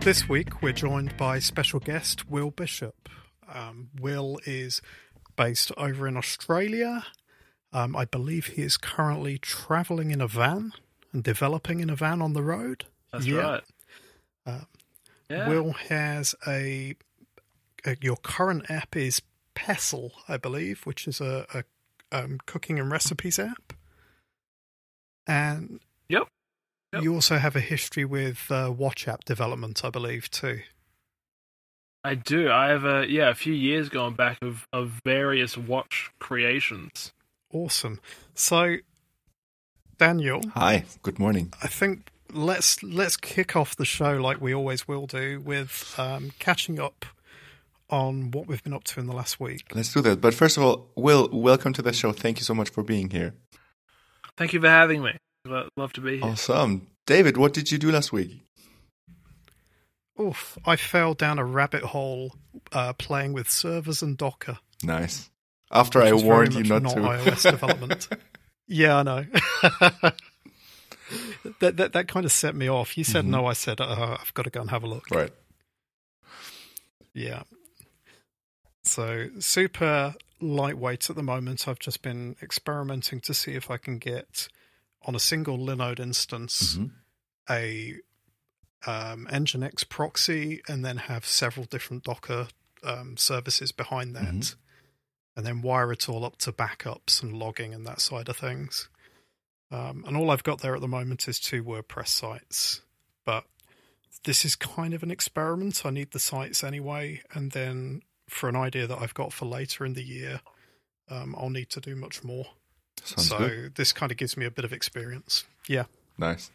This week, we're joined by special guest Will Bishop. Um, Will is based over in Australia. Um, I believe he is currently traveling in a van and developing in a van on the road. That's Yeah. right. Uh, yeah. Will has a, a your current app is Pestle, I believe, which is a, a um, cooking and recipes app. And Yep. Yep. you also have a history with uh, Watch app development, I believe, too. I do. I have a yeah, a few years going back of of various watch creations. Awesome. So, Daniel, Hi, good morning. I think let's let's kick off the show like we always will do with um, catching up on what we've been up to in the last week. Let's do that. But first of all, Will, welcome to the show. Thank you so much for being here. Thank you for having me. Lo- Love to be here. Awesome. David, what did you do last week? Oof! I fell down a rabbit hole uh, playing with servers and Docker. Nice. After I which was very warned you not, not to. iOS development. Yeah, I know. that, that that kind of set me off. You said Mhm. no. I said uh, I've got to go and have a look. right. Yeah. So super lightweight at the moment. I've just been experimenting to see if I can get on a single Linode instance Mhm. a um, Nginx proxy and then have several different Docker um, services behind that, Mhm. and then wire it all up to backups and logging and that side of things. Um, and all I've got there at the moment is two WordPress sites, but this is kind of an experiment. I need the sites anyway, and then for an idea that I've got for later in the year, um, I'll need to do much more. Sounds so good. this kind of gives me a bit of experience. Yeah, Nice.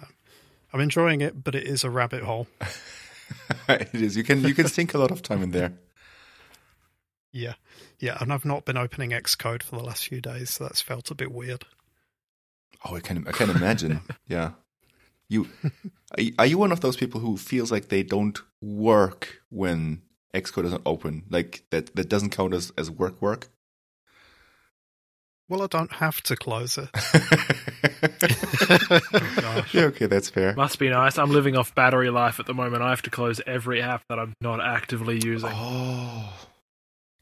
Uh, I'm enjoying it, but it is a rabbit hole. it is. You can you can sink a lot of time in there. Yeah, yeah, and I've not been opening Xcode for the last few days, so that's felt a bit weird. Oh, I can I can imagine. yeah. You are you- are you one of those people who feels like they don't work when Xcode doesn't open? Like that that doesn't count as as work work? Well, I don't have to close it. gosh. yeah, okay, that's fair. Must be nice. I'm living off battery life at the moment. I have to close every app that I'm not actively using. Oh.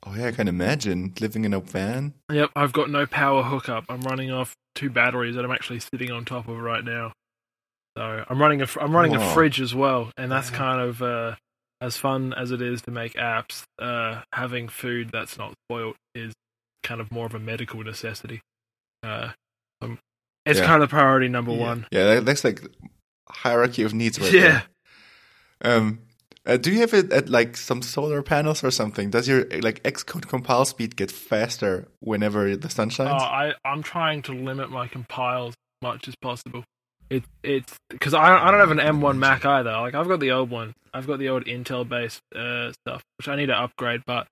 Oh yeah, I can imagine living in a van. Yep, I've got no power hookup. I'm running off two batteries that I'm actually sitting on top of right now. So I'm running a fr- I'm running a fridge as well, and that's Yeah. kind of uh, as fun as it is to make apps. Uh, having food that's not spoiled is kind of more of a medical necessity. Uh, um, it's Yeah. kind of priority number Yeah. one. Yeah, that's like hierarchy of needs right yeah. there. Um uh, do you have it at like some solar panels or something? Does your like Xcode compile speed get faster whenever the sun Oh, shines? I I'm trying to limit my compiles as much as possible. It it's because I I don't have an M1 Mac either. Like I've got the old one. I've got the old Intel based uh, stuff, which I need to upgrade, but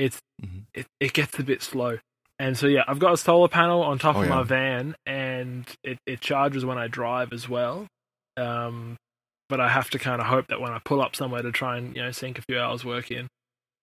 it's Mhm. it it gets a bit slow. And so yeah, I've got a solar panel on top Oh, of yeah. my van, and it it charges when I drive as well. Um, but I have to kind of hope that when I pull up somewhere to try and you know sink a few hours work in,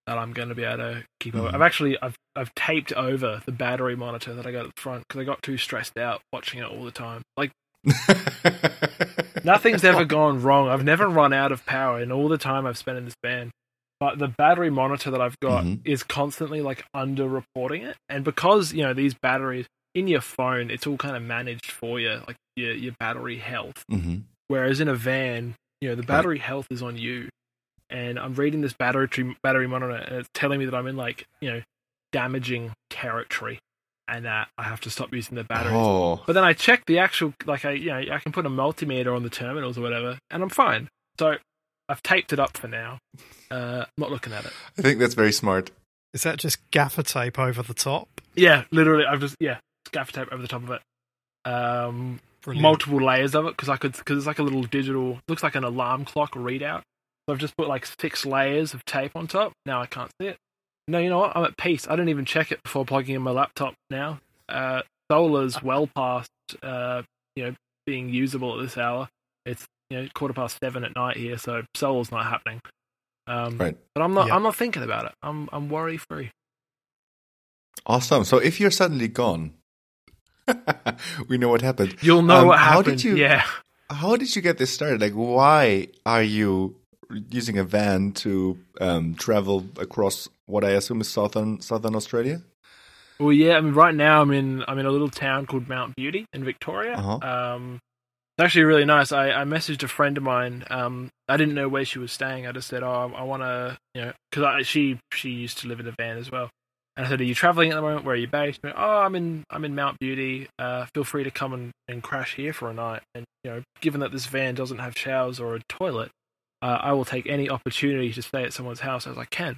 that I'm going to be able to keep. Mhm. I've actually I've I've taped over the battery monitor that I got at the front because I got too stressed out watching it all the time. Like nothing's ever gone wrong. I've never run out of power in all the time I've spent in this band. But the battery monitor that I've got Mhm. is constantly like under-reporting it, and because you know these batteries in your phone, it's all kind of managed for you, like your your battery health. hmm Whereas in a van, you know, the battery health is on you. And I'm reading this battery battery monitor, and it's telling me that I'm in like you know damaging territory, and that I have to stop using the batteries. Oh, But then I check the actual like I you know I can put a multimeter on the terminals or whatever, and I'm fine. So I've taped it up for now. Uh, I'm not looking at it. I think that's very smart. Is that just gaffer tape over the top? Yeah, literally, I've just yeah gaffer tape over the top of it. Um, Brilliant. multiple layers of it because I could because it's like a little digital looks like an alarm clock readout. So I've just put like six layers of tape on top. Now I can't see it. No, you know what? I'm at peace. I didn't even check it before plugging in my laptop. Now, uh, solar's well past uh, you know being usable at this hour. It's you know quarter past seven at night here, so solar's not happening. Um, Right. But I'm not. Yeah. I'm not thinking about it. I'm I'm worry free. Awesome. So if you're suddenly gone, we know what happened. You'll know Um, what how did you- Yeah. how did you get this started? Like, why are you using a van to um, travel across what I assume is southern southern Australia? Well, yeah. I mean, right now I'm in I'm in a little town called Mount Beauty in Victoria. Uh-huh. Um, it's actually really nice. I, I messaged a friend of mine. Um, I didn't know where she was staying. I just said, "Oh, I want to," you know, because she she used to live in a van as well. And I said, "Are you traveling at the moment? Where are you based?" Went, oh, I'm in I'm in Mount Beauty. Uh, feel free to come and, and crash here for a night. And you know, given that this van doesn't have showers or a toilet, uh, I will take any opportunity to stay at someone's house as I can.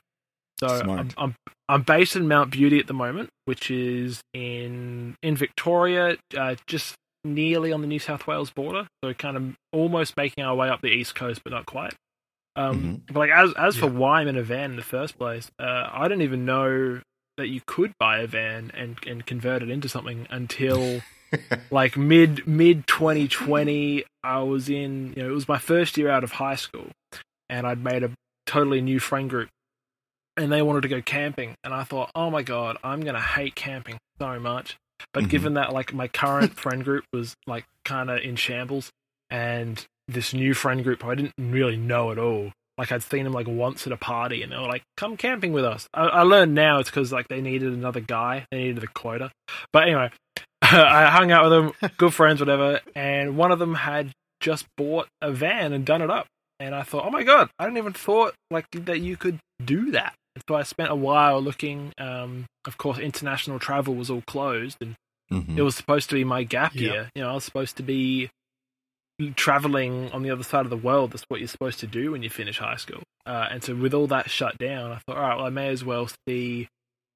So I'm, I'm, I'm based in Mount Beauty at the moment, which is in in Victoria, uh, just nearly on the New South Wales border. So kind of almost making our way up the east coast, but not quite. Um, Mm-hmm. But like as as for Yeah. why I'm in a van in the first place, uh, I didn't even know that you could buy a van and and convert it into something until like mid mid 2020 i was in you know it was my first year out of high school and i'd made a totally new friend group and they wanted to go camping and i thought oh my god i'm gonna hate camping so much but Mhm. given that like my current friend group was like kind of in shambles and this new friend group who i didn't really know at all like i'd seen them like once at a party and they were like come camping with us i, I learned now it's because like they needed another guy they needed a quota but anyway I hung out with them, good friends, whatever, and one of them had just bought a van and done it up. And I thought, oh my god, I didn't even thought like that you could do that. So I spent a while looking. Um, of course, international travel was all closed, and Mhm. it was supposed to be my gap Yeah. year. You know, I was supposed to be traveling on the other side of the world. That's what you're supposed to do when you finish high school. Uh, and so with all that shut down, I thought, all right, well, I may as well see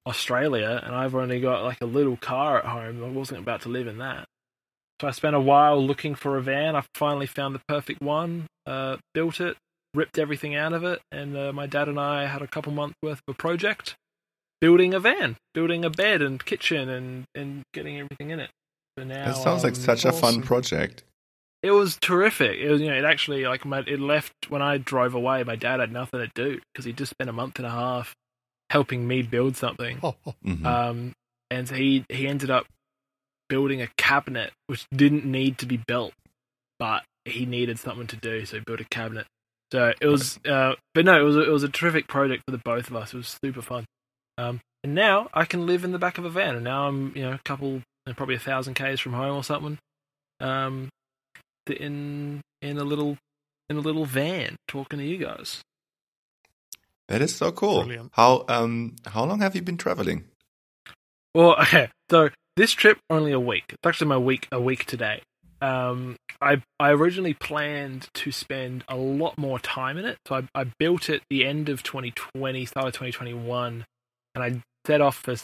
Australia. And I've only got like a little car at home. I wasn't about to live in that. So I spent a while looking for a van. I finally found the perfect one, uh, built it, ripped everything out of it, and uh, my dad and I had a couple months worth of a project building a van, building a bed and kitchen and, and getting everything in it. So now, That sounds like um, such a fun project. it was terrific. It was, you know, it actually like my, it left when I drove away. My dad had nothing to do because he just spent a month and a half helping me build something. Oh, oh, Mhm. Um, and so he he ended up building a cabinet which didn't need to be built, but he needed something to do, so he built a cabinet. So it was, uh, but no, it was a, it was a terrific project for the both of us. It was super fun. Um, and now I can live in the back of a van, and now I'm you know a couple, probably a thousand k's from home or something. Um, in in a little in a little van talking to you guys. that is so cool. Brilliant. How um how long have you been traveling? Well, okay. So this trip only a week. It's actually my week a week today. Um, I I originally planned to spend a lot more time in it. So I, I built it the end of 2020, start of 2021, and I set off for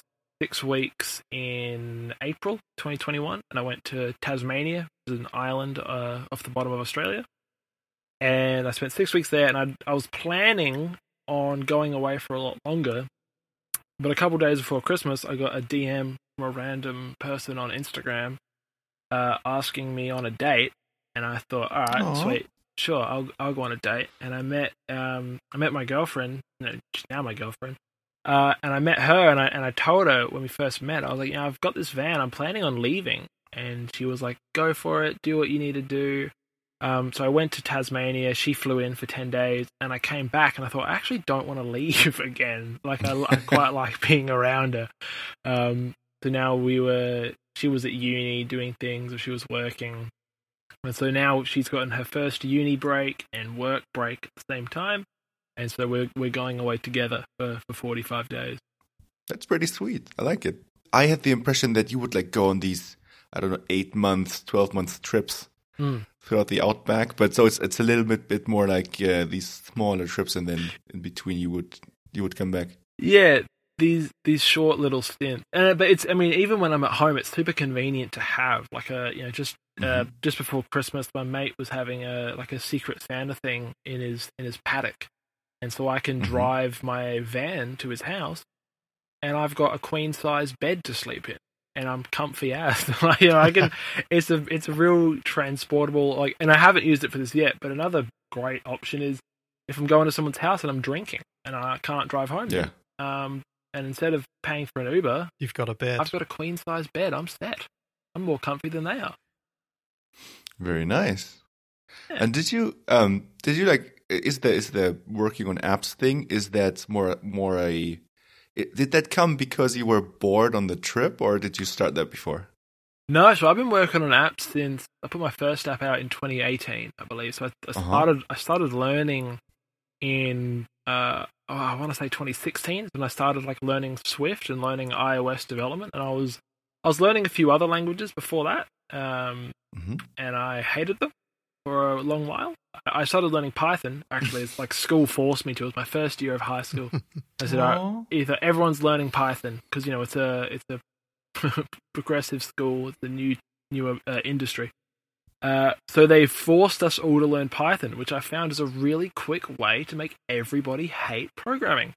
six weeks in April 2021, and I went to Tasmania, which is an island uh, off the bottom of Australia, and I spent six weeks there. And I I was planning on going away for a lot longer, but a couple days before Christmas, I got a DM from a random person on Instagram uh, asking me on a date, and I thought, all right, Aw. sweet, sure, I'll I'll go on a date. And I met um I met my girlfriend, no, she's now my girlfriend. Uh, and I met her, and I and I told her when we first met, I was like, you know, I've got this van, I'm planning on leaving, and she was like, go for it, do what you need to do. Um, so I went to Tasmania. She flew in for ten days, and I came back, and I thought I actually don't want to leave again. Like I, I quite like being around her. Um, so now we were. She was at uni doing things, or she was working, and so now she's gotten her first uni break and work break at the same time, and so we're we're going away together for for forty five days. That's pretty sweet. I like it. I had the impression that you would like go on these I don't know eight months, twelve month trips Hmm. throughout the outback, but so it's it's a little bit bit more like uh, these smaller trips, and then in between you would you would come back. Yeah, these these short little stints. Uh, but it's I mean even when I'm at home, it's super convenient to have like a you know just uh, just before Christmas, my mate was having a like a secret Santa thing in his in his paddock, and so I can Mhm. drive my van to his house, and I've got a queen size bed to sleep in. And I'm comfy as like, you know I can. it's a it's a real transportable like, and I haven't used it for this yet. But another great option is if I'm going to someone's house and I'm drinking and I can't drive home. Yeah, Um, and instead of paying for an Uber, you've got a bed. I've got a queen size bed. I'm set. I'm more comfy than they are. very nice. And did you um did you like is the is the working on apps thing is that more more a did that come because you were bored on the trip or did you start that before? No, so I've been working on apps since I put my first app out in 2018, I believe. So I, I Uh-huh. started I started learning in uh oh, I want to say 2016 when I started like learning Swift and learning iOS development, and I was I was learning a few other languages before that, um, hmm and I hated them for a long while. I started learning Python. Actually, it's like school forced me to. It was my first year of high school. I said, "All right, either everyone's learning Python because you know it's a it's a progressive school, it's a new new uh, industry. Uh, so they forced us all to learn Python, which I found is a really quick way to make everybody hate programming.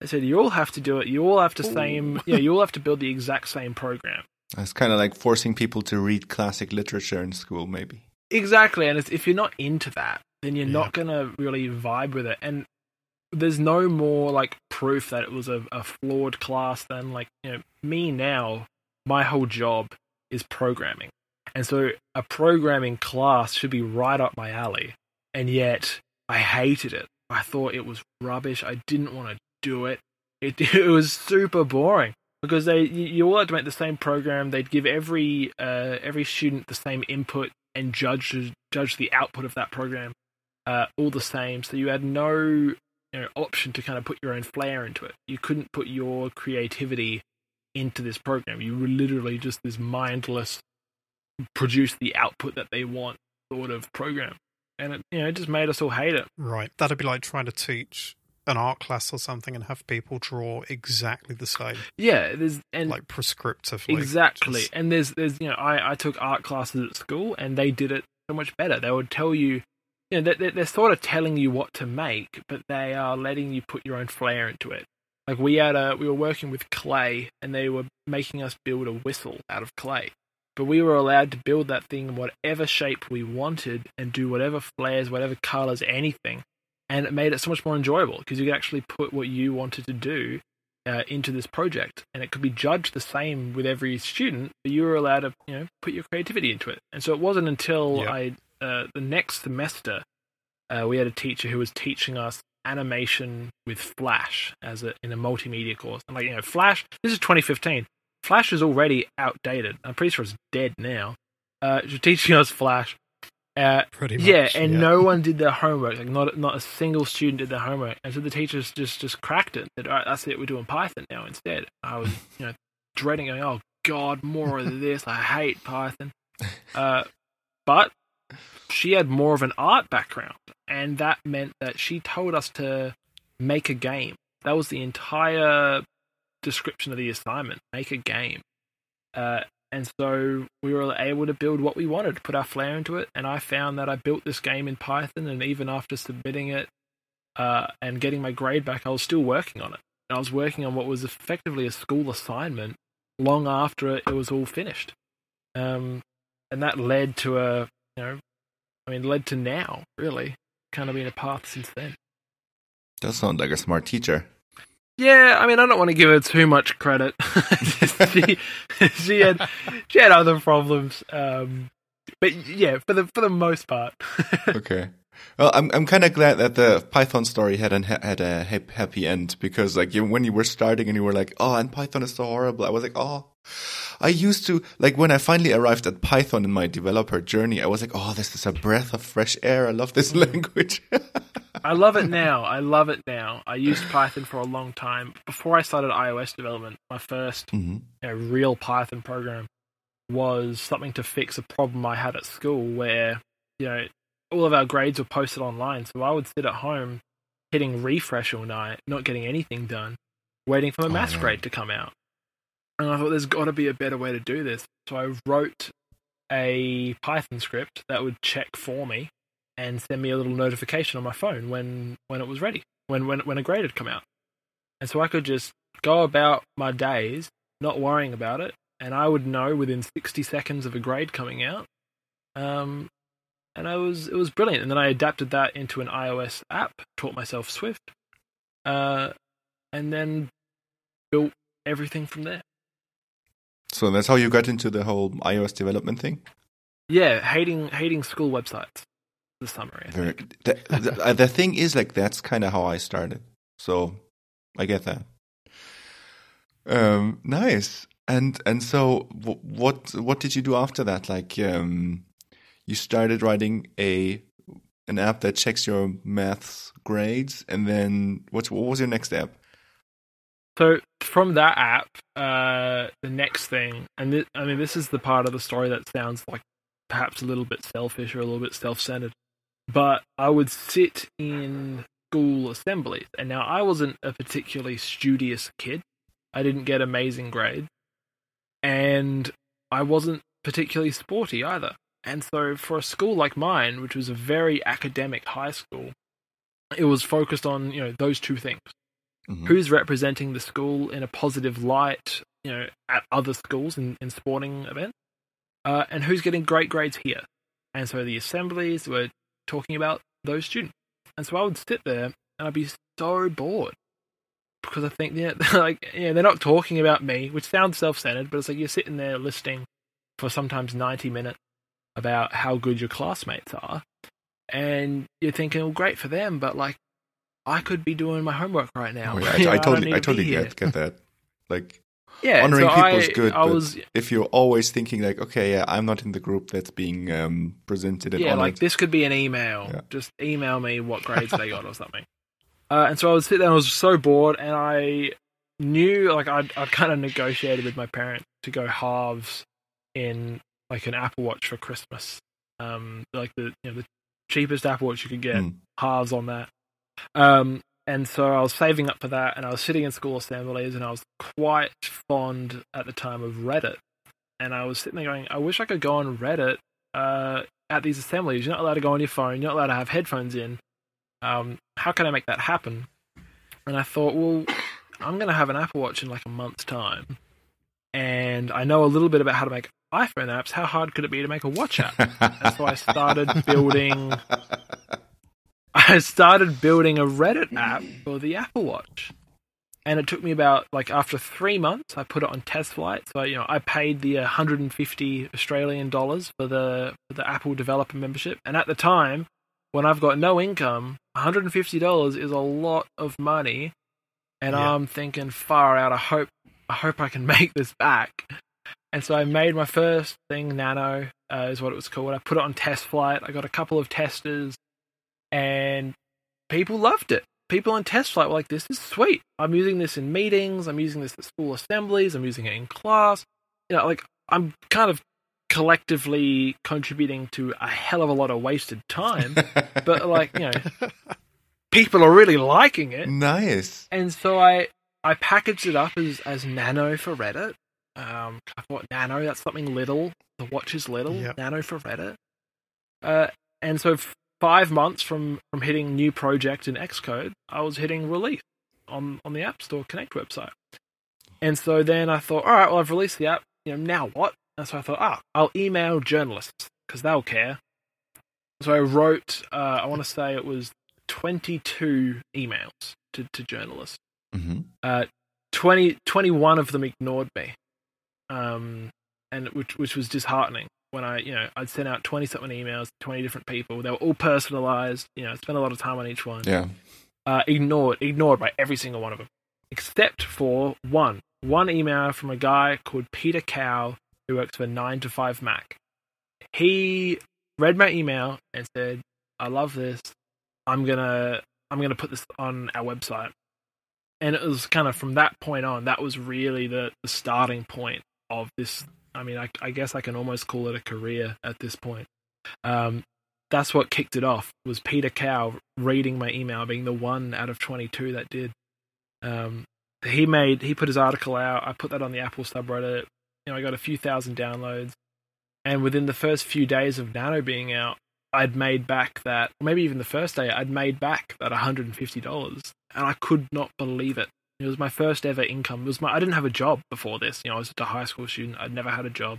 They said you all have to do it. You all have to same. Yeah, you all have to build the exact same program. It's kind of like forcing people to read classic literature in school, maybe. Exactly, and it's, if you're not into that, then you're Yeah. not gonna really vibe with it. And there's no more like proof that it was a, a flawed class than like you know me now. My whole job is programming, and so a programming class should be right up my alley. And yet I hated it. I thought it was rubbish. I didn't want to do it. It it was super boring because they you, all had to make the same program. They'd give every uh, every student the same input and judge judge the output of that program uh, all the same. So you had no you know, option to kind of put your own flair into it. You couldn't put your creativity into this program. You were literally just this mindless produce the output that they want sort of program, and it you know it just made us all hate it. Right. That'd be like trying to teach an art class or something and have people draw exactly the same, Yeah, there's and like prescriptively. exactly Just- and there's there's you know I, I took art classes at school and they did it so much better they would tell you you know they're, they're sort of telling you what to make but they are letting you put your own flair into it like we had a we were working with clay and they were making us build a whistle out of clay but we were allowed to build that thing in whatever shape we wanted and do whatever flares whatever colors anything and it made it so much more enjoyable because you could actually put what you wanted to do uh, into this project, and it could be judged the same with every student, but you were allowed to, you know, put your creativity into it. And so it wasn't until Yeah. I, uh, the next semester, uh, we had a teacher who was teaching us animation with Flash as a in a multimedia course. And like, you know, Flash. This is 2015. Flash is already outdated. I'm pretty sure it's dead now. Uh, she's teaching us Flash. Uh, Pretty much. yeah, and no one did their homework. Like not not a single student did their homework, and so the teachers just just cracked it. Said, "All right, that's it. We're doing Python now instead." I was you know dreading going, "Oh God, more of this. I hate Python." Uh, but she had more of an art background, and that meant that she told us to make a game. That was the entire description of the assignment: make a game. Uh, and so we were able to build what we wanted, put our flair into it. And I found that I built this game in Python, and even after submitting it uh, and getting my grade back, I was still working on it. And I was working on what was effectively a school assignment long after it, was all finished. Um, and that led to a, you know, I mean, led to now, really. Kind of been a path since then. Does sound like a smart teacher. Yeah, I mean, I don't want to give her too much credit. she, she had she had other problems, um, but yeah, for the for the most part. okay. Well, I'm I'm kind of glad that the Python story had an had a happy end because like when you were starting and you were like, oh, and Python is so horrible. I was like, oh, I used to like when I finally arrived at Python in my developer journey. I was like, oh, this is a breath of fresh air. I love this language. I love it now. I love it now. I used Python for a long time before I started iOS development. My first hmm you know, real Python program was something to fix a problem I had at school where, you know, all of our grades were posted online. So I would sit at home hitting refresh all night, not getting anything done, waiting for my Oh, yeah. grade to come out. And I thought there's got to be a better way to do this. So I wrote a Python script that would check for me and send me a little notification on my phone when, when it was ready, when, when, when a grade had come out. And so I could just go about my days not worrying about it, and I would know within 60 seconds of a grade coming out. Um, and I was it was brilliant. And then I adapted that into an iOS app, taught myself Swift, uh, and then built everything from there. So that's how you got into the whole iOS development thing. Yeah, hating hating school websites. the summary. I Very, the, the, uh, the thing is, like, that's kind of how I started. So I get that. Um, nice. And and so w- what what did you do after that? Like, um, you started writing a an app that checks your maths grades, and then what what was your next app? So from that app, uh, the next thing, and thi- I mean, this is the part of the story that sounds like perhaps a little bit selfish or a little bit self-centered, but I would sit in school assemblies, and now I wasn't a particularly studious kid. I didn't get amazing grades, and I wasn't particularly sporty either. And so, for a school like mine, which was a very academic high school, it was focused on you know those two things Mhm. who's representing the school in a positive light, you know, at other schools in, in sporting events, uh, and who's getting great grades here. And so the assemblies were talking about those students. And so I would sit there and I'd be so bored because I think, yeah, like, yeah, they're not talking about me, which sounds self-centered, but it's like you're sitting there listening for sometimes 90 minutes about how good your classmates are. And you're thinking, well, great for them, but like, I could be doing my homework right now. Oh, yeah, You know, I, I totally I totally get get that. Like Yeah, honoring so people I, is good, I but was if you're always thinking like, okay, yeah, I'm not in the group that's being um, presented yeah, honored. like this could be an email. Yeah. Just email me what grades they got or something. Uh, and so I was sit there. I was so bored, and I knew like I'd, I'd kind of negotiated with my parents to go halves in like an Apple Watch for Christmas. Um, like the you know the cheapest Apple Watch you could get, Mm. halves on that. Um, and so I was saving up for that, and I was sitting in school assemblies, and I was quite fond at the time of Reddit. And I was sitting there going, I wish I could go on Reddit uh, at these assemblies. You're not allowed to go on your phone. You're not allowed to have headphones in. Um, how can I make that happen? And I thought, well, I'm going to have an Apple Watch in like a month's time, and I know a little bit about how to make iPhone apps. How hard could it be to make a watch app? And so I started building. I started building a Reddit app for the Apple Watch. And it took me about like after three months, I put it on test flight. So you know, I paid the 150 Australian dollars for the for the Apple developer membership. And at the time, when I've got no income, 150 dollars is a lot of money. And Yeah. I'm thinking far out. I hope I hope I can make this back. And so I made my first thing, Nano, uh, is what it was called. I put it on test flight. I got a couple of testers, and people loved it. People on test flight were like, "This is sweet. I'm using this in meetings. I'm using this at school assemblies. I'm using it in class. You know, like I'm kind of collectively contributing to a hell of a lot of wasted time. but like, you know, people are really liking it. nice. And so I I packaged it up as as Nano for Reddit. Um, I thought Nano, that's something little. The watch is little. Yep. Nano for Reddit. Uh, and so f- five months from from hitting new project in Xcode, I was hitting release on on the App Store Connect website. And so then I thought, all right, well I've released the app. You know, now what? And so I thought, ah, I'll email journalists because they'll care. So I wrote, uh, I want to say it was 22 emails to, to journalists. hmm Uh, 20, 21 of them ignored me, um, and which which was disheartening. When I, you know, I'd sent out twenty something emails, to twenty different people. They were all personalized. You know, spent a lot of time on each one. Yeah. Uh, ignored, ignored by every single one of them, except for one. One email from a guy called Peter Cao who works for Nine to Five Mac. He read my email and said, "I love this. I'm gonna, I'm gonna put this on our website." and it was kind of from that point on that was really the, the starting point of this i mean I, I guess i can almost call it a career at this point. Um, that's what kicked it off was peter cao reading my email being the one out of 22 that did. Um, he made he put his article out. I put that on the apple subreddit. You know i got a few thousand downloads. And within the first few days of nano being out i'd made back that maybe even the first day i'd made back that $150 and I could not believe it. It was my first ever income. It was my I didn't have a job before this. You know, I was a high school student. I'd never had a job.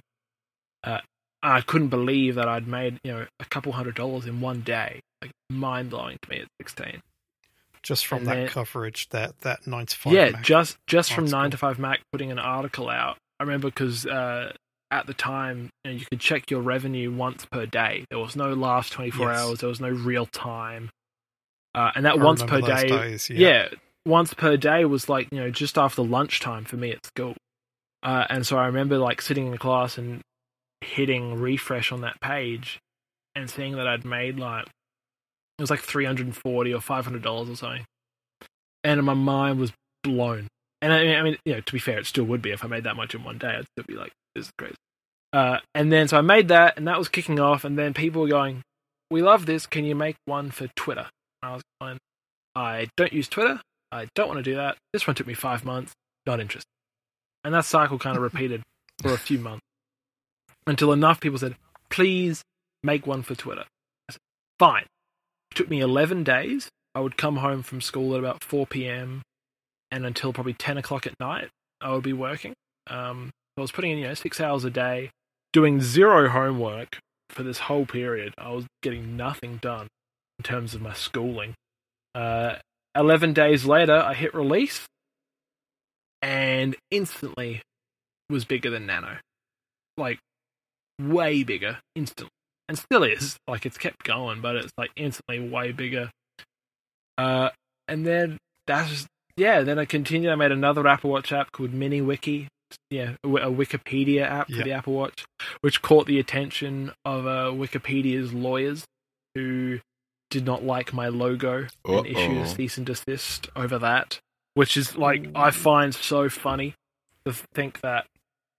Uh, I couldn't believe that I'd made you know a couple hundred dollars in one day. Like mind blowing to me at sixteen. Just from And that then- coverage, that that nine to five. yeah, Mac. just just from nine to five Mac putting an article out. I remember because uh, at the time, you, know, you could check your revenue once per day. There was no last 24 Yes. hours. There was no real time. Uh, and that I once per day, days, yeah. Once per day was like you know just after lunchtime for me at school. Uh, and so I remember like sitting in class and hitting refresh on that page and seeing that I'd made like it was like 340 or 500 dollars or something. And my mind was blown. And I mean, I mean, you know, to be fair, it still would be if I made that much in one day. I'd still be like, this is crazy. Uh, and then so I made that, and that was kicking off. And then people were going, "We love this. Can you make one for Twitter?" And I was going, "I don't use Twitter. I don't want to do that. This one took me five months. Not interested." And that cycle kind of repeated for a few months until enough people said, "Please make one for Twitter." I said, "Fine." It took me 11 days. I would come home from school at about 4 p.m. and until probably 10 o'clock at night, I would be working. Um, I was putting in, you know, six hours a day, doing zero homework for this whole period. I was getting nothing done in terms of my schooling. Uh, 11 days later, I hit release and instantly was bigger than Nano. Like, way bigger, instantly. And still is. Like, it's kept going, but it's like instantly way bigger. Uh, and then that's yeah, then I continued. I made another Apple Watch app called MiniWiki. Yeah, a a Wikipedia app for the Apple Watch, which caught the attention of uh, Wikipedia's lawyers who did not like my logo and issued a Uh-oh. cease and desist over that, which is like I find so funny to think that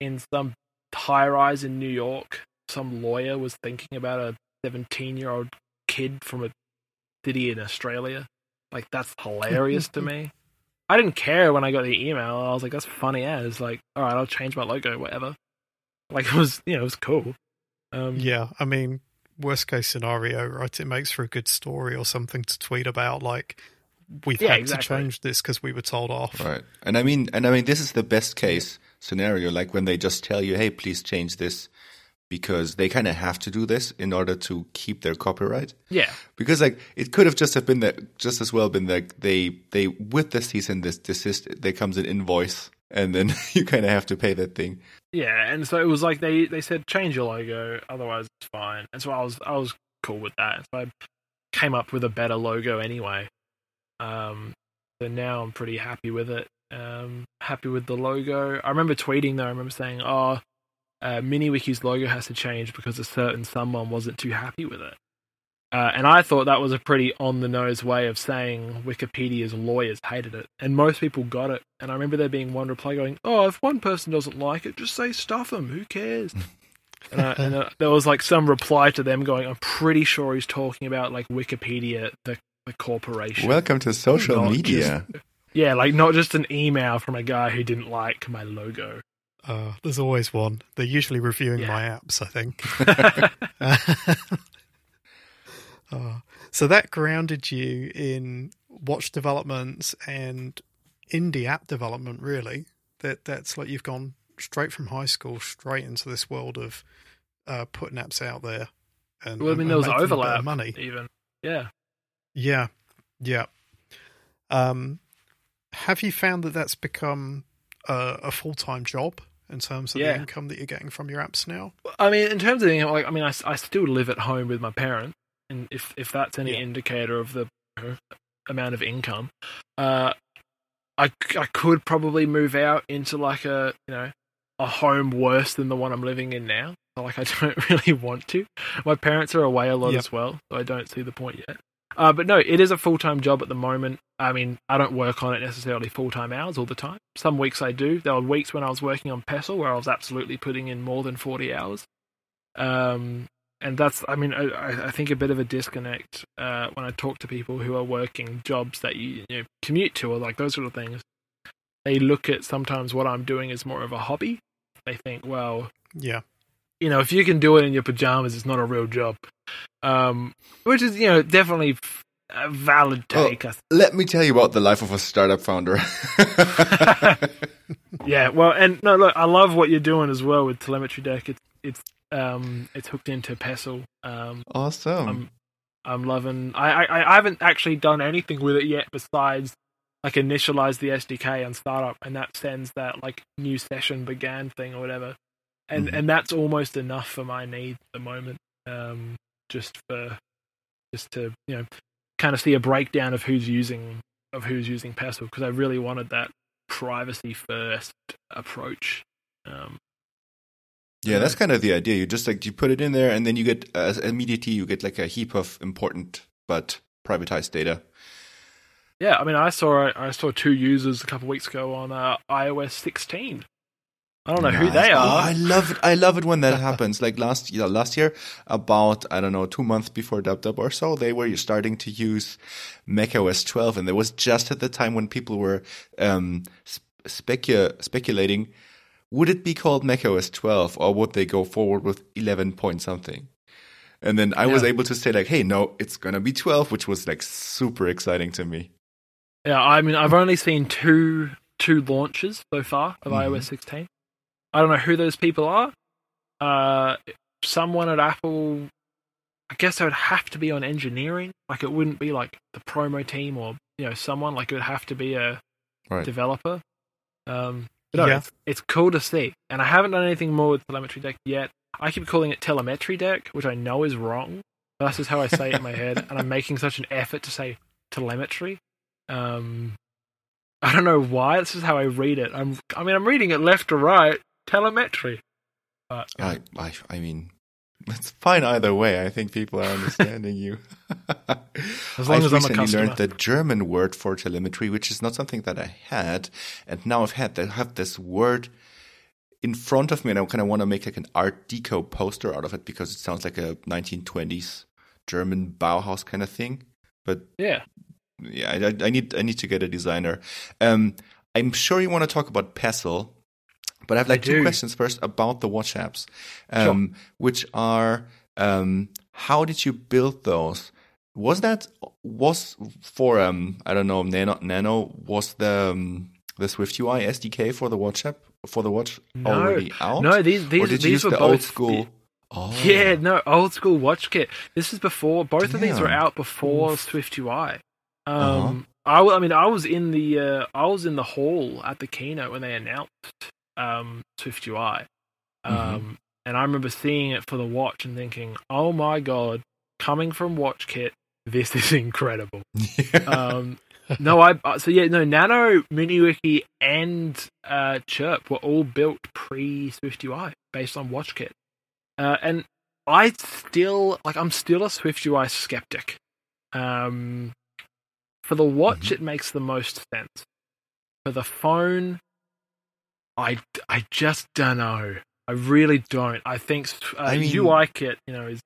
in some high rise in New York, some lawyer was thinking about a 17 year old kid from a city in Australia. Like that's hilarious to me. I didn't care when I got the email. I was like, that's funny as like, all right, I'll change my logo, whatever. Like it was, you know, it was cool. Um, Yeah, I mean, worst case scenario, right? It makes for a good story or something to tweet about. Like, we've Yeah, had exactly. to change this because we were told off. Right. And I mean, and I mean, this is the best case scenario. Like when they just tell you, "Hey, please change this," because they kind of have to do this in order to keep their copyright. yeah, Because like it could have just have been that, just as well been that they they with the cease and this desist, there comes an invoice, and then you kind of have to pay that thing. yeah. And so it was like they they said change your logo, otherwise it's fine. And so I was I was cool with that. So I came up with a better logo anyway. Um, so now I'm pretty happy with it. Um, happy with the logo. I remember tweeting though. I remember saying, "Oh, uh, MiniWiki's logo has to change because a certain someone wasn't too happy with it." Uh, and I thought that was a pretty on the nose way of saying Wikipedia's lawyers hated it, and most people got it. And I remember there being one reply going, "Oh, if one person doesn't like it, just say stuff them. Who cares?" and, I, and uh, there was like some reply to them going, "I'm pretty sure he's talking about like Wikipedia, the the corporation." Welcome to social Not media. Yeah, like not just an email from a guy who didn't like my logo. Uh, there's always one. They're usually reviewing Yeah. my apps, I think. Uh, so that grounded you in watch development and indie app development, really. That that's like you've gone straight from high school straight into this world of uh, putting apps out there. And, well, I mean, there was overlap. money. even. Yeah. Yeah, yeah. Um, have you found that that's become a, a full time job in terms of Yeah. the income that you're getting from your apps now? I mean, in terms of the, like, I mean, I still live at home with my parents, and if if that's any Yeah. indicator of the you know, amount of income, uh, I I could probably move out into like a you know a home worse than the one I'm living in now. Like I don't really want to. My parents are away a lot Yep. as well, so I don't see the point yet. Uh, but no, it is a full time job at the moment. I mean, I don't work on it necessarily full time hours all the time. Some weeks I do. There were weeks when I was working on Pestle where I was absolutely putting in more than forty hours. Um, and that's, I mean, I- I, think a bit of a disconnect uh, when I talk to people who are working jobs that you, you know, commute to or like those sort of things. They look at sometimes what I'm doing as more of a hobby. They think, well, Yeah, you know, if you can do it in your pajamas, it's not a real job. Um, which is, you know, definitely a valid take. Th- Let me tell you about the life of a startup founder. yeah, well, and no, look, I love what you're doing as well with Telemetry Deck. It's it's um it's hooked into Pestle. Um, awesome. I'm I'm loving. I, I I haven't actually done anything with it yet besides like initialize the SDK on startup, and that sends that like new session began thing or whatever. and Mhm. and that's almost enough for my needs at the moment. Um, just for just to you know kind of see a breakdown of who's using of who's using Pestle because I really wanted that privacy first approach. Um, Yeah, that's kind of the idea. You just like you put it in there, and then you get uh, immediately you get like a heap of important but privatized data. yeah, I mean, I saw I saw two users a couple weeks ago on uh, iOS 16. I don't know who they Oh, are. I love it. I love it when that happens. Like last year, last year, about I don't know, two months before Dub Dub or so, they were starting to use macOS 12, and it was just at the time when people were um, specu- speculating, would it be called macOS 12 or would they go forward with 11 point something? And then I was able to say like, hey, no, it's gonna be 12, which was like super exciting to me. Yeah, I mean, I've only seen two two launches so far of Mhm. iOS 16. I don't know who those people are. Uh, someone at Apple. I guess it would have to be on engineering. Like it wouldn't be like the promo team or you know someone. Like it would have to be a Right. developer. Um, but no, Yeah. it's, it's cool to see. And I haven't done anything more with telemetry deck yet. I keep calling it telemetry deck, which I know is wrong. But that's just how I say it in my head, and I'm making such an effort to say telemetry. Um, I don't know why. This is how I read it. I'm, I mean, I'm reading it left to right. Telemetry. But I, I, I mean, it's fine either way. I think people are understanding you. As long I've as I'm a recently learned the German word for telemetry, which is not something that I had, and now I've had to have this word in front of me, and I kind of want to make like an Art Deco poster out of it because it sounds like a 1920s German Bauhaus kind of thing. But yeah, yeah, I, I need I need to get a designer. Um, I'm sure you want to talk about Pestle, but I have like two do. questions first about the watch apps, um, which are um, how did you build those? Was that was for um I don't know Nano Nano was the um, the Swift UI SDK for the watch app for the watch No. already out? no, these these these were the both old school? Oh, Yeah, no, old school watch kit. This is before both of these were out before Swift UI. Um, Uh-huh. I, I mean, I was in the uh, I was in the hall at the keynote when they announced um, Swift UI, um, Mm-hmm. and I remember seeing it for the watch and thinking, "Oh my god!" Coming from WatchKit, this is incredible. um, no, I so yeah, no, Nano, MiniWiki, and uh, Chirp were all built pre Swift UI based on WatchKit, uh, and I still like I'm still a Swift UI skeptic. Um, for the watch, it makes the most sense. For the phone, I I just don't know. I really don't. I think uh, I mean- UI kit, you know, is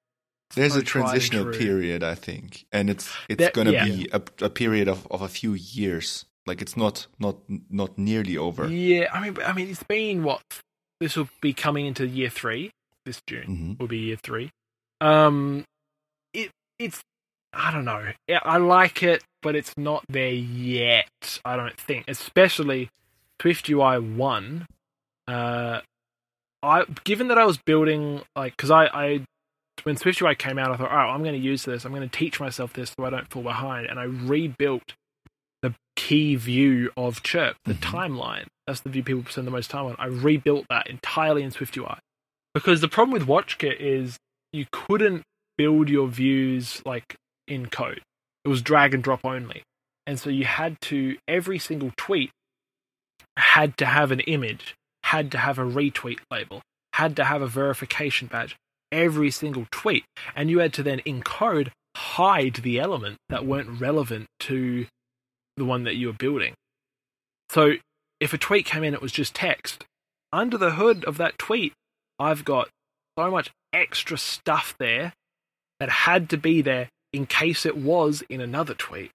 There's so a transitional period, I think, and it's it's going to yeah. be a, a period of, of a few years. Like it's not not not nearly over. Yeah, I mean, I mean, it's been what this will be coming into year three. This June hmm will be year three. Um, it it's I don't know. I like it, but it's not there yet. I don't think, especially Swift UI one. Uh, I given that I was building like because I I when Swift UI came out, I thought, oh, I'm going to use this. I'm going to teach myself this so I don't fall behind, and I rebuilt the key view of Chirp, the Mhm. timeline. That's the view people spend the most time on. I rebuilt that entirely in Swift UI because the problem with WatchKit is you couldn't build your views like in code. It was drag and drop only, and so you had to every single tweet had to have an image, had to have a retweet label, had to have a verification badge. Every single tweet, and you had to then encode hide the element that weren't relevant to the one that you were building. So if a tweet came in, it was just text. Under the hood of that tweet, I've got so much extra stuff there that had to be there in case it was in another tweet.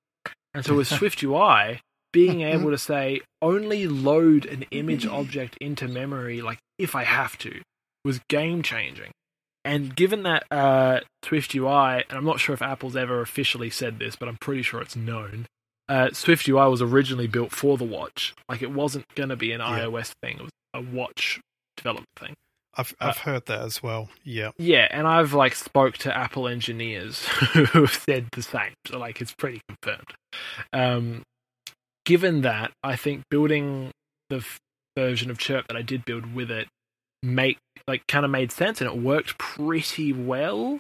And so with Swift UI, being able to say only load an image object into memory, like if I have to, was game changing. And given that uh, Swift UI, and I'm not sure if Apple's ever officially said this, but I'm pretty sure it's known. Uh, Swift UI was originally built for the watch. Like it wasn't going to be an Yeah. iOS thing; it was a watch development thing. I've Uh, I've heard that as well. Yeah. Yeah, and I've like spoke to Apple engineers who have said the same. So like it's pretty confirmed. Um, given that, I think building the f- version of Chirp that I did build with it make like kind of made sense and it worked pretty well.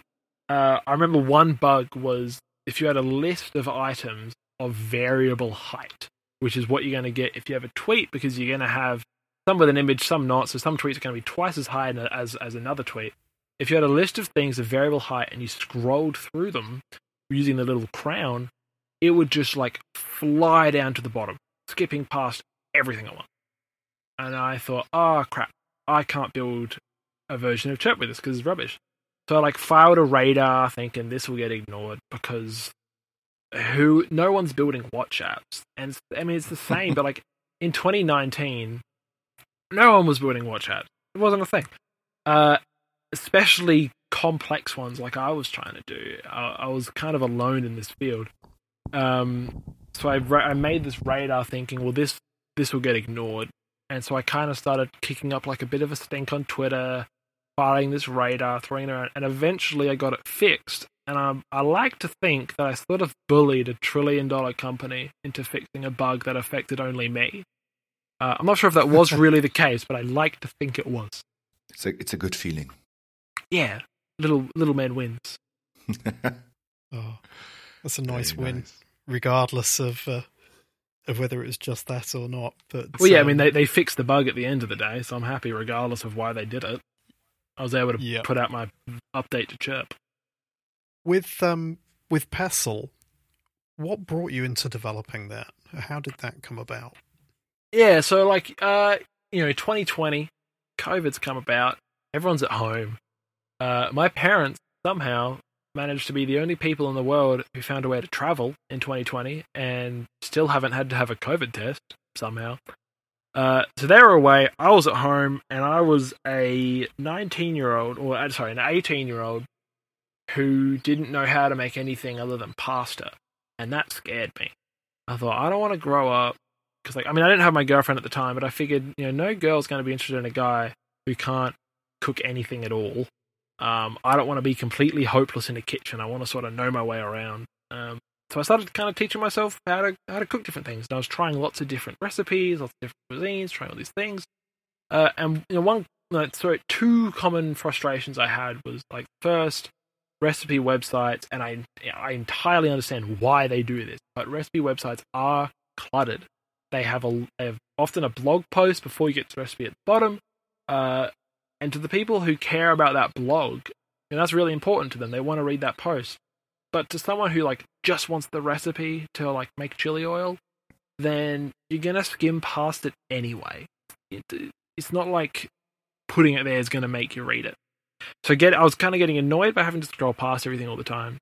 Uh, I remember one bug was if you had a list of items of variable height, which is what you're going to get if you have a tweet, because you're going to have some with an image, some not. So some tweets are going to be twice as high as as another tweet. If you had a list of things of variable height and you scrolled through them using the little crown, it would just like fly down to the bottom, skipping past everything at once. And I thought, oh crap, I can't build a version of Chirp with this because it's rubbish. So I like filed a radar thinking this will get ignored because who no one's building watch apps. And I mean it's the same, but like in 2019, no one was building watch apps. It wasn't a thing. Uh, especially complex ones like I was trying to do. I, I was kind of alone in this field. Um, so I, ra- I made this radar thinking, well, this this will get ignored, and so I kind of started kicking up like a bit of a stink on Twitter, filing this radar, throwing it around, and eventually I got it fixed. And I, I like to think that I sort of bullied a trillion dollar company into fixing a bug that affected only me. Uh, I'm not sure if that was really the case, but I like to think it was. It's a it's a good feeling. Yeah, little little man wins. oh, that's a nice Very win, nice. Regardless of uh, of whether it was just that or not. But Well, yeah, I um, mean they they fixed the bug at the end of the day, so I'm happy regardless of why they did it. I was able to Yeah. put out my update to chirp. with um with Pestle, what brought you into developing that? How did that come about? Yeah, so like uh you know, 2020, COVID's come about. Everyone's at home. Uh my parents somehow managed to be the only people in the world who found a way to travel in 2020 and still haven't had to have a COVID test somehow. Uh, so they were away. I was at home, and I was a 19 year old, or uh, sorry, an 18 year old who didn't know how to make anything other than pasta, and that scared me. I thought I don't want to grow up because, like, I mean, I didn't have my girlfriend at the time, but I figured, you know, no girl's going to be interested in a guy who can't cook anything at all. Um, I don't want to be completely hopeless in the kitchen. I want to sort of know my way around. Um, so I started kind of teaching myself how to how to cook different things. And I was trying lots of different recipes, lots of different cuisines, trying all these things. Uh, and you know, one like, sorry, two common frustrations I had was like first recipe websites, and I I entirely understand why they do this, but recipe websites are cluttered. They have a they have often a blog post before you get to the recipe at the bottom. Uh, and to the people who care about that blog, and that's really important to them. They want to read that post. But to someone who like just wants the recipe to like make chili oil, then you're gonna skim past it anyway. It, it's not like putting it there is gonna make you read it. So get I was kind of getting annoyed by having to scroll past everything all the time.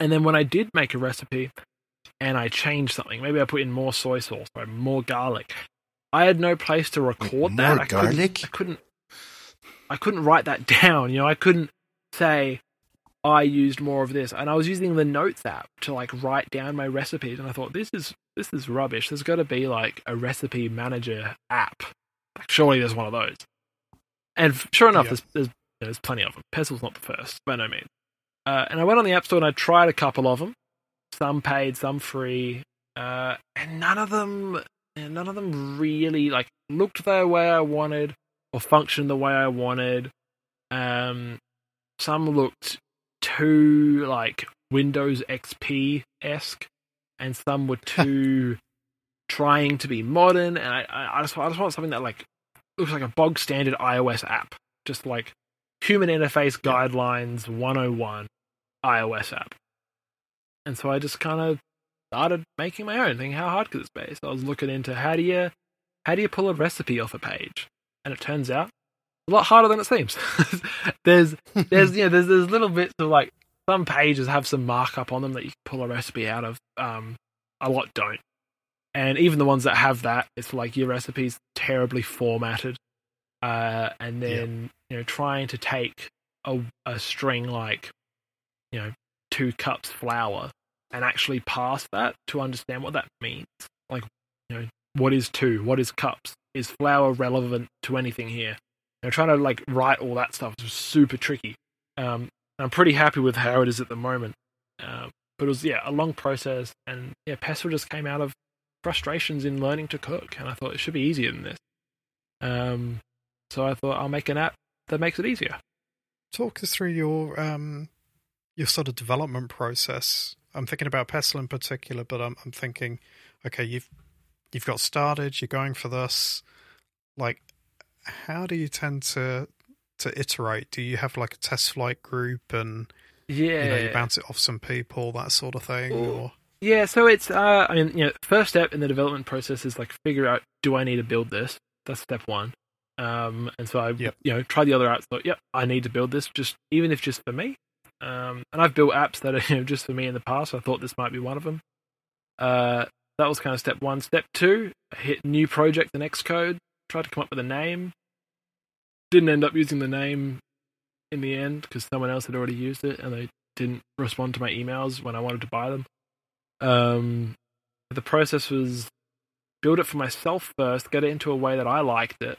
And then when I did make a recipe and I changed something, maybe I put in more soy sauce or more garlic. I had no place to record that. more I couldn't- garlic? I couldn't I couldn't write that down. You know, I couldn't say I used more of this, and I was using the notes app to like write down my recipes. And I thought this is this is rubbish. There's got to be like a recipe manager app. Like, surely there's one of those. And sure enough, Yeah. there's, there's there's plenty of them. Pestle's not the first, by no means. Uh, and I went on the App Store and I tried a couple of them. Some paid, some free, uh, and none of them, none of them really like looked the way I wanted or functioned the way I wanted. Um, some looked too like Windows XP esque, and some were too trying to be modern. And I, I, I just, I just want something that like looks like a bog standard iOS app, just like human interface guidelines 101 iOS app. And so I just kind of started making my own, thinking how hard could this be? So I was looking into how do you how do you pull a recipe off a page? And it turns out a lot harder than it seems. there's there's you know there's there's little bits of like some pages have some markup on them that you can pull a recipe out of. Um, a lot don't, and even the ones that have that, it's like your recipe's terribly formatted. Uh, and then you know trying to take a a string like you know two cups flour and actually pass that to understand what that means. Like you know what is two? What is cups? Is flour relevant to anything here? You know, trying to like write all that stuff is super tricky. Um, I'm pretty happy with how it is at the moment. Um, but it was yeah a long process, and yeah, Pestle just came out of frustrations in learning to cook, and I thought it should be easier than this. Um, So I thought I'll make an app that makes it easier. Talk us through your um your sort of development process. I'm thinking about Pestle in particular, but I'm I'm thinking, okay, you've you've got started, you're going for this. Like, how do you tend to to iterate? Do you have like a TestFlight group and Yeah. you know you bounce it off some people, that sort of thing? Or- Or Yeah, so it's uh I mean, you know, first step in the development process is like figure out do I need to build this? That's step one. Um and so I Yep. you know, try the other apps, thought, yep, I need to build this just even if just for me. Um and I've built apps that are you know, just for me in the past, I thought this might be one of them. Uh that was kind of step one. Step two, I hit new project in Xcode, tried to come up with a name. Didn't end up using the name in the end because someone else had already used it and they didn't respond to my emails when I wanted to buy them. Um, the process was build it for myself first, get it into a way that I liked it,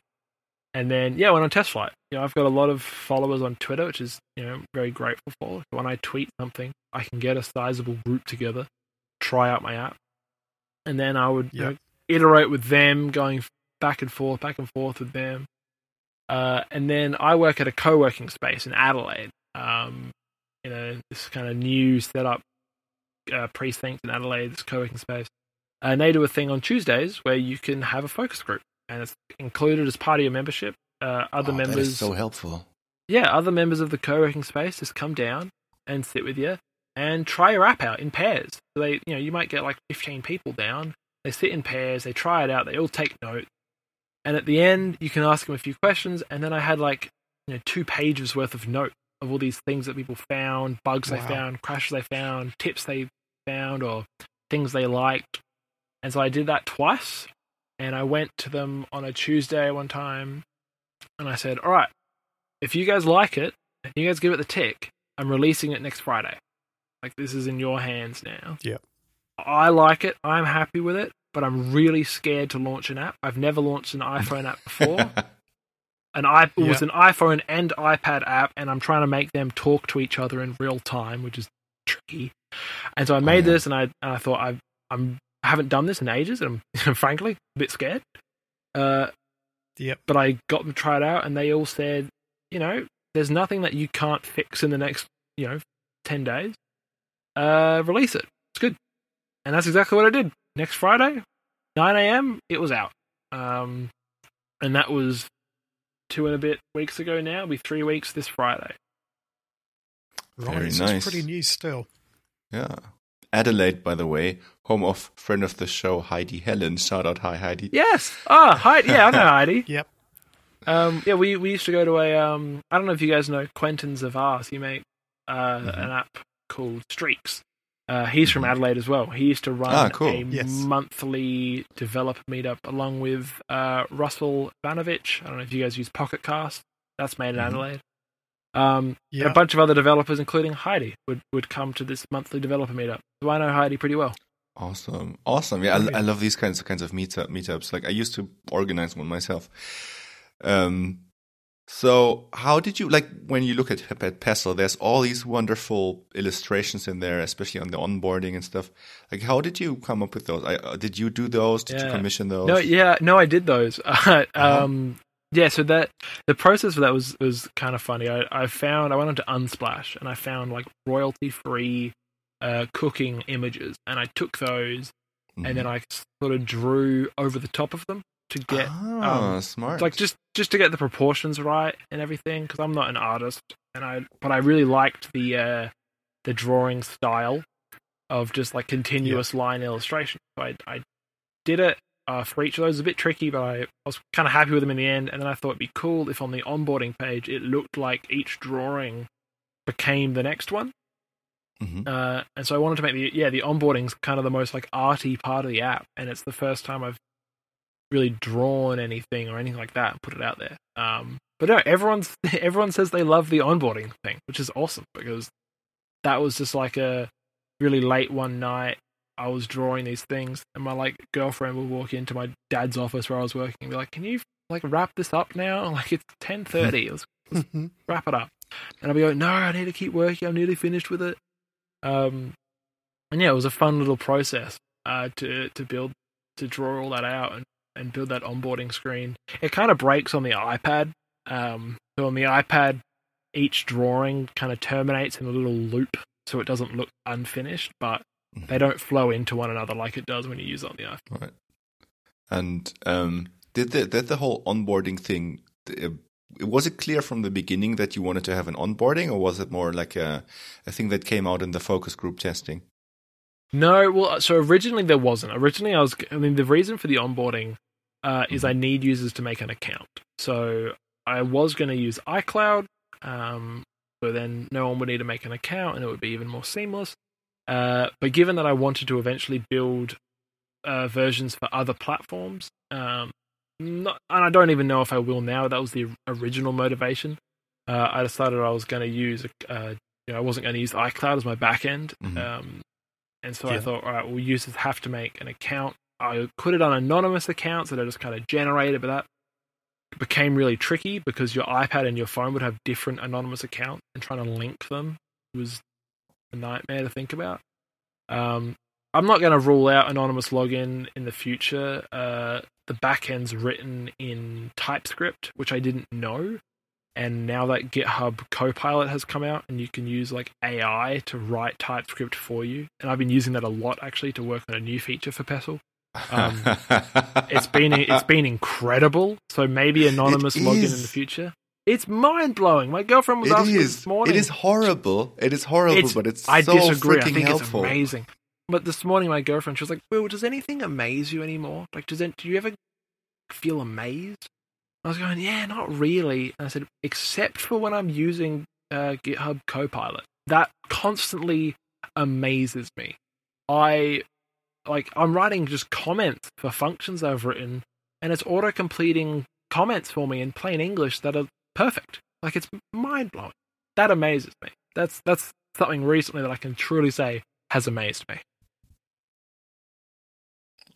and then yeah, went on TestFlight. You know, I've got a lot of followers on Twitter, which is you know very grateful for. When I tweet something, I can get a sizable group together, try out my app, and then I would you know, iterate with them, going back and forth, back and forth with them. Uh, and then I work at a co-working space in Adelaide. Um, you know, this kind of new setup uh, precinct in Adelaide, this co-working space. And they do a thing on Tuesdays where you can have a focus group, and it's included as part of your membership. Uh, other Oh, members, That is so helpful. yeah, other members of the co-working space just come down and sit with you and try your app out in pairs. So they, you know, you might get like 15 people down. They sit in pairs, they try it out, they all take notes, and at the end, you can ask them a few questions. And then I had like, you know, two pages worth of notes of all these things that people found, bugs they found, crashes they found, tips they found, or things they liked. And so I did that twice. And I went to them on a Tuesday one time, and I said, "All right, if you guys like it, if you guys give it the tick, I'm releasing it next Friday. Like this is in your hands now. Yeah. I like it. I'm happy with it, but I'm really scared to launch an app. I've never launched an iPhone app before. An i it was Yeah. an iPhone and iPad app, and I'm trying to make them talk to each other in real time, which is tricky. And so I made yeah. this, and I and I thought I I'm I haven't done this in ages, and I'm frankly a bit scared. Uh, Yep. but I got them to try it out, and they all said, you know, there's nothing that you can't fix in the next, you know, ten days. Uh, release it. It's good, and that's exactly what I did. Next Friday, nine a.m. It was out, um, and that was two and a bit weeks ago. Now, It'll be three weeks this Friday. right, Very so nice. it's pretty new still. Yeah. Adelaide, by the way, home of friend of the show Heidi Helen. Shout out, hi Heidi. Yes. Ah, Heidi. Yeah, I know Heidi. Yep. Um, yeah, we we used to go to a um. I don't know if you guys know Quentin Zervaas. He made uh, Mhm. an app called Streaks. Uh, he's from Mhm. Adelaide as well. He used to run Ah, cool. a Yes. monthly developer meetup along with uh, Russell Ivanovic. I don't know if you guys use Pocket Cast. That's made in Mhm. Adelaide. Um, Yeah. a bunch of other developers, including Heidi, would, would come to this monthly developer meetup. So I know Heidi pretty well. Awesome, awesome. Yeah, I, I love these kinds of kinds of meetup meetups. Like I used to organize one myself. Um, so how did you like when you look at at Pestle? There's all these wonderful illustrations in there, especially on the onboarding and stuff. Like, how did you come up with those? I, uh, did you do those? Did you commission those? No, yeah, no, I did those. Uh-huh. um, yeah, so that the process for that was was kind of funny. I, I found I went onto Unsplash and I found like royalty free uh, cooking images, and I took those Mhm. and then I sort of drew over the top of them to get ah, um, smart. like just just to get the proportions right and everything because I'm not an artist and I but I really liked the uh the drawing style of just like continuous line illustration. So I I did it uh, for each of those. It was a bit tricky, but I, I was kind of happy with them in the end. And then I thought it'd be cool if on the onboarding page it looked like each drawing became the next one. Mhm. Uh, and so I wanted to make the yeah the onboarding's kind of the most like arty part of the app, and it's the first time I've really drawn anything or anything like that and put it out there. Um, but no, everyone's everyone says they love the onboarding thing, which is awesome because that was just like a really late one night. I was drawing these things, and my like girlfriend would walk into my dad's office where I was working and be like, "Can you like wrap this up now? Like it's ten thirty. Let's Mhm. wrap it up." And I'd be like, "No, I need to keep working. I'm nearly finished with it." Um, and yeah, it was a fun little process uh, to to build to draw all that out and, and build that onboarding screen. It kind of breaks on the iPad Um, so on the iPad, each drawing kind of terminates in a little loop, so it doesn't look unfinished, but Mhm. they don't flow into one another like it does when you use it on the iPhone. Right. And um, did the did the whole onboarding thing? Uh, was it clear from the beginning that you wanted to have an onboarding, or was it more like a a thing that came out in the focus group testing? No, well, so originally there wasn't. Originally, I was. I mean, the reason for the onboarding uh, is I need users to make an account. So I was going to use iCloud, um, so then no one would need to make an account, and it would be even more seamless. Uh, but given that I wanted to eventually build uh, versions for other platforms, um, not, and I don't even know if I will now. That was the original motivation. Uh, I decided I was going to use, uh, you know, I wasn't going to use iCloud as my backend. Mhm. Um, and so I thought, all right, well, users have to make an account. I put it on anonymous accounts that I just kind of generated, but that became really tricky because your iPad and your phone would have different anonymous accounts, and trying to link them was a nightmare to think about. Um, I'm not going to rule out anonymous login in the future. Uh, the backend's written in TypeScript, which I didn't know. And now that GitHub Copilot has come out, and you can use like AI to write TypeScript for you, and I've been using that a lot actually to work on a new feature for Pestle. Um, It's been it's been incredible. So maybe anonymous login in the future. It's mind blowing. My girlfriend was It asking is. this morning. It is horrible. It is horrible, It's- but it's I so disagree. I freaking think helpful. it's amazing. But this morning, my girlfriend, she was like, "Will, does anything amaze you anymore? Like, does it? Do you ever feel amazed?" I was going, "Yeah, not really." And I said, "Except for when I'm using uh, GitHub Copilot, that constantly amazes me. I like I'm writing just comments for functions I've written, and it's auto completing comments for me in plain English that are perfect. Like it's mind blowing. That amazes me. That's that's something recently that I can truly say has amazed me.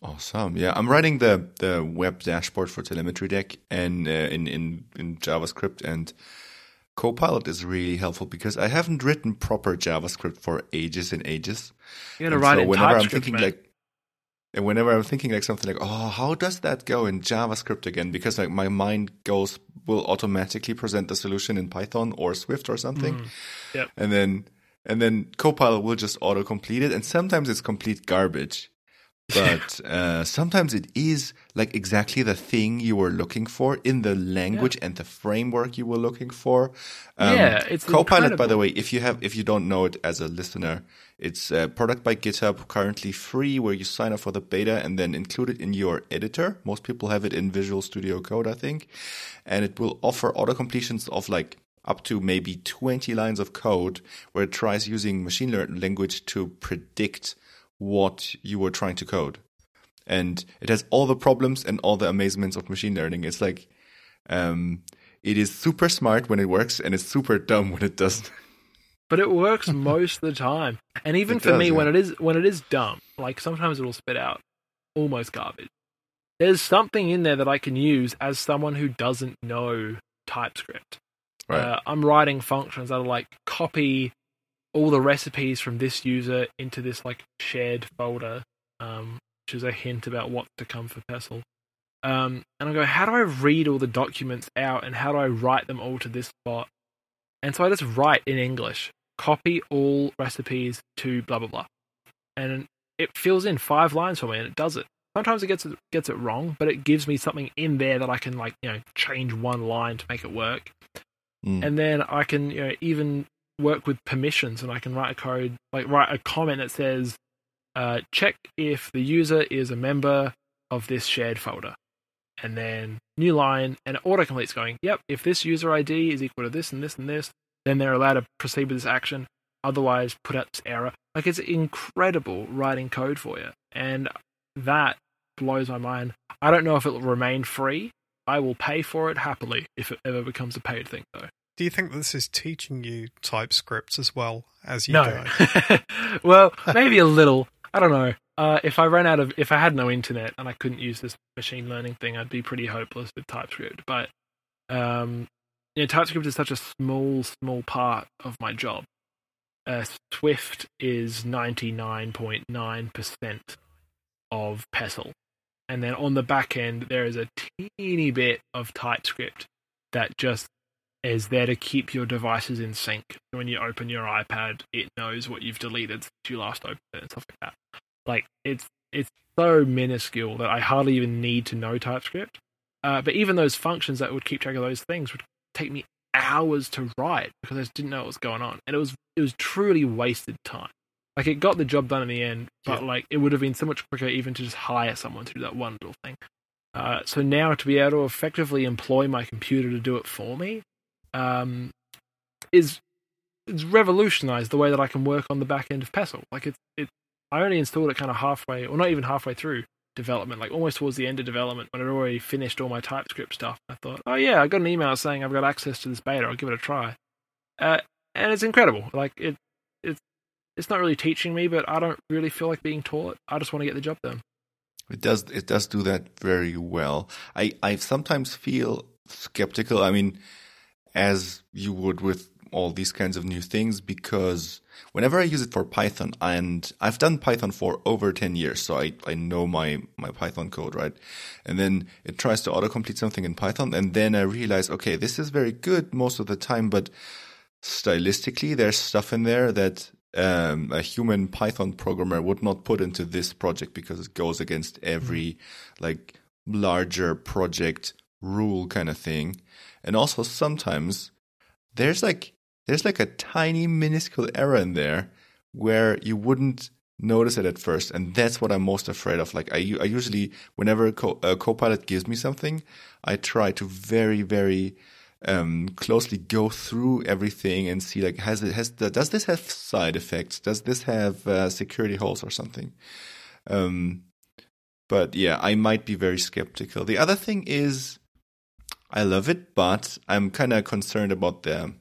Awesome. Yeah, I'm writing the the web dashboard for TelemetryDeck and uh, in in in JavaScript and Copilot is really helpful because I haven't written proper JavaScript for ages and ages. You're gonna And write so it in whenever I'm thinking man. like and whenever I'm thinking like something like, oh, how does that go in JavaScript again? Because like my mind goes will automatically present the solution in Python or Swift or something. Mm. Yep. And then and then Copilot will just auto complete it. And sometimes it's complete garbage. But uh, sometimes it is like exactly the thing you were looking for in the language and the framework you were looking for. Um, Yeah, it's Copilot, by the way, if you have if you don't know it as a listener, it's a product by GitHub, currently free, where you sign up for the beta and then include it in your editor. Most people have it in Visual Studio Code, I think, and it will offer auto completions of like up to maybe 20 lines of code where it tries using machine learning language to predict what you were trying to code. And it has all the problems and all the amazements of machine learning. It's like, um, it is super smart when it works and it's super dumb when it doesn't. but it works most of the time. And even It for does, me, yeah. when it is when it is dumb, like sometimes it'll spit out almost garbage. There's something in there that I can use as someone who doesn't know TypeScript. Right. Uh, I'm writing functions that are like copy all the recipes from this user into this like shared folder, um, which is a hint about what's to come for Pestle. Um, and I go, how do I read all the documents out and how do I write them all to this spot? And so I just write in English, copy all recipes to blah blah blah, and it fills in five lines for me and it does it. Sometimes it gets it gets it wrong, but it gives me something in there that I can like you know change one line to make it work Mm. and then I can you know even work with permissions and I can write a code like write a comment that says uh, check if the user is a member of this shared folder. And then new line and autocompletes going yep if this user ID is equal to this and this and this then they're allowed to proceed with this action. Otherwise put out this error. Like it's incredible writing code for you and that blows my mind. I don't know if it'll remain free. I will pay for it happily if it ever becomes a paid thing though Do you think this is teaching you TypeScript as well as you no. go? well, maybe a little. I don't know. Uh, if I ran out of, if I had no internet and I couldn't use this machine learning thing, I'd be pretty hopeless with TypeScript. But, um, you know, TypeScript is such a small, small part of my job. Uh, Swift is ninety nine point nine percent of Pestle, and then on the back end there is a teeny bit of TypeScript. that just is there to keep your devices in sync. When you open your iPad, it knows what you've deleted since you last opened it and stuff like that. Like it's it's so minuscule that I hardly even need to know TypeScript. Uh, but even those functions that would keep track of those things would take me hours to write because I just didn't know what was going on, and it was it was truly wasted time. Like it got the job done in the end, but Yeah. like it would have been so much quicker even to just hire someone to do that one little thing. Uh, so now to be able to effectively employ my computer to do it for me, um, is it's revolutionized the way that I can work on the back end of Pestle. Like it's it, I only installed it kind of halfway, or not even halfway through development, like almost towards the end of development when I'd already finished all my TypeScript stuff. I thought, oh yeah, I got an email saying I've got access to this beta. I'll give it a try. Uh, and it's incredible. Like it, it's it's not really teaching me, but I don't really feel like being taught. I just want to get the job done. It does it does do that very well. I I sometimes feel skeptical. I mean, as you would with all these kinds of new things, because whenever I use it for Python, and I've done Python for over ten years, so I I know my my Python code right, and then it tries to autocomplete something in Python, and then I realize, okay, this is very good most of the time, but stylistically, there's stuff in there that um, a human Python programmer would not put into this project because it goes against every like larger project rule kind of thing. And also sometimes there's like there's like a tiny minuscule error in there where you wouldn't notice it at first, and that's what I'm most afraid of. Like i, I usually whenever a, co- a Copilot gives me something, I try to very very um, closely go through everything and see like has it has does this have side effects? Does this have uh, security holes or something? Um, but yeah, I might be very skeptical. The other thing is, I love it, but I'm kind of concerned about the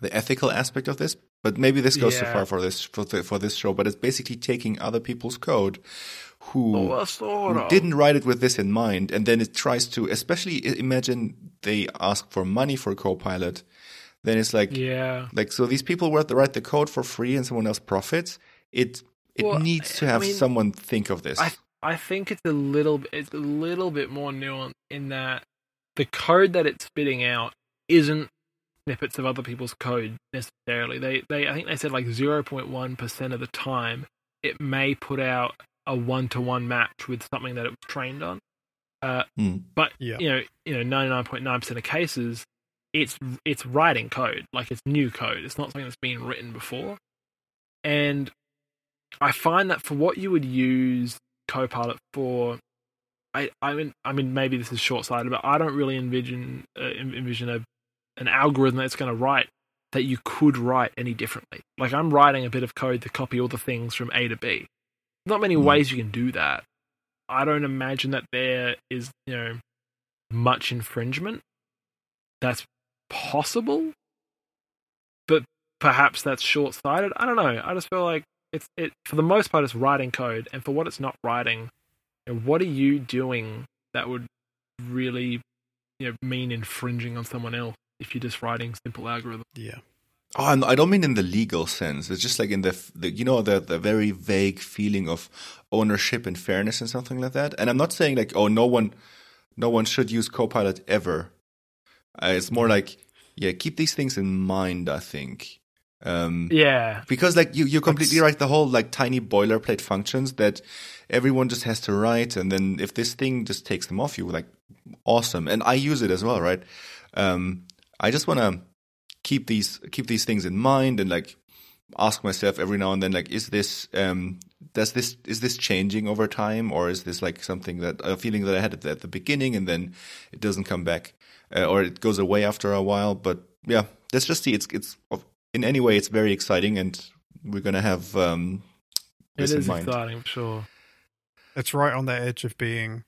the ethical aspect of this. But maybe this goes too far for this for, the, for this show. But it's basically taking other people's code who Oh, who didn't write it with this in mind, and then it tries to, especially imagine they ask for money for a Copilot, then it's like, Yeah. like so these people were to write the code for free and someone else profits. It it Well, needs to I have mean, someone think of this. I I think it's a little it's a little bit more nuanced in that the code that it's spitting out isn't snippets of other people's code necessarily. They they I think they said like zero point one percent of the time it may put out a one to one match with something that it was trained on. Uh, Hmm. but Yeah. you know you know ninety nine point nine percent of cases it's it's writing code like it's new code. It's not something that's been written before, and I find that for what you would use Copilot for, I I mean I mean maybe this is short sighted, but I don't really envision uh, envision a an algorithm that's going to write that you could write any differently. Like I'm writing a bit of code to copy all the things from A to B. Not many Hmm. ways you can do that. I don't imagine that there is you know much infringement. That's possible, but perhaps that's short sighted. I don't know. I just feel like it's it for the most part it's writing code, and for what it's not writing, what are you doing that would really you know mean infringing on someone else if you're just writing simple algorithms? Yeah. Oh, I don't mean in the legal sense. It's just like in the, the you know, the the very vague feeling of ownership and fairness and something like that. And I'm not saying like, oh, no one, no one should use Copilot ever. Uh, it's more like, yeah, keep these things in mind. I think. Um, Yeah, because like you you're completely That's- right the whole like tiny boilerplate functions that everyone just has to write and then if this thing just takes them off you like awesome. And i use it as well right? Um i just want to keep these keep these things in mind and like ask myself every now and then like is this um does this is this changing over time or is this like something that a feeling that i had at the, at the beginning and then it doesn't come back uh, or it goes away after a while? But yeah let's just see. It's it's in any way it's very exciting and we're gonna have um it this in mind exciting for sure. It's right on the edge of being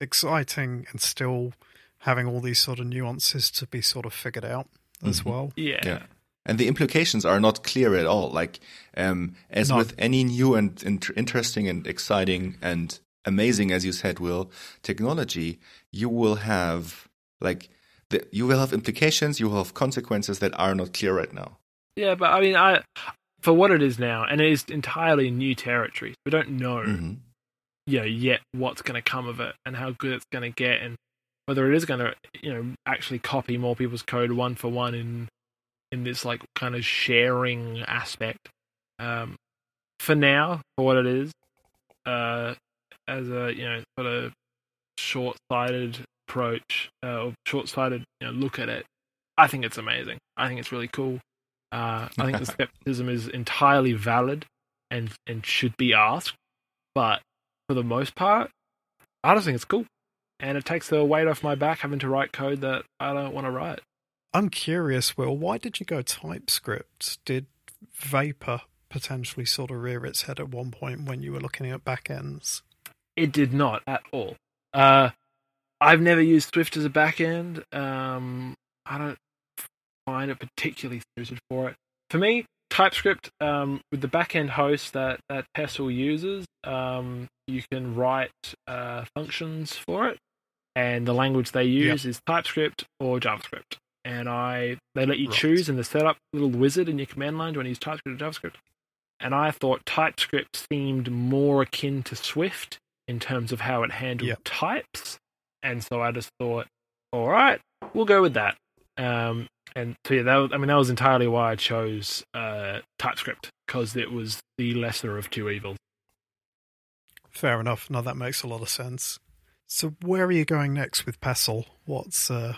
exciting and still having all these sort of nuances to be sort of figured out as Mhm. well. Yeah. Yeah. and the implications are not clear at all like um as No. with any new and int- interesting and exciting and amazing as you said will technology you will have like the, you will have implications you will have consequences that are not clear right now Yeah, but I mean, I for what it is now, and it is entirely new territory. We don't know, Mhm. you know, yet what's going to come of it and how good it's going to get. And whether it is going to you know actually copy more people's code one for one in in this like kind of sharing aspect. Um, for now, for what it is, uh, as a you know sort of short-sighted approach uh, or short-sighted you know, look at it, I think it's amazing. I think it's really cool. Uh, I think the skepticism is entirely valid and and should be asked, but for the most part, I just think it's cool, and it takes the weight off my back having to write code that I don't want to write. I'm curious, Will. Why did you go TypeScript? Did Vapor potentially sort of rear its head at one point when you were looking at backends? It did not at all. Uh, I've never used Swift as a backend. Um, I don't find it particularly suited for it. For me, TypeScript um, with the backend host that that Pestle uses, um, you can write uh, functions for it, and the language they use yep. is TypeScript or JavaScript. And I they let you right. choose in the setup little wizard in your command line. Do you want to use TypeScript or JavaScript? And I thought TypeScript seemed more akin to Swift in terms of how it handled yep. types, and so I just thought, all right, we'll go with that. Um, and so yeah, that was, I mean that was entirely why I chose uh, TypeScript because it was the lesser of two evils. Fair enough. Now that makes a lot of sense. So where are you going next with Pestle? What's uh,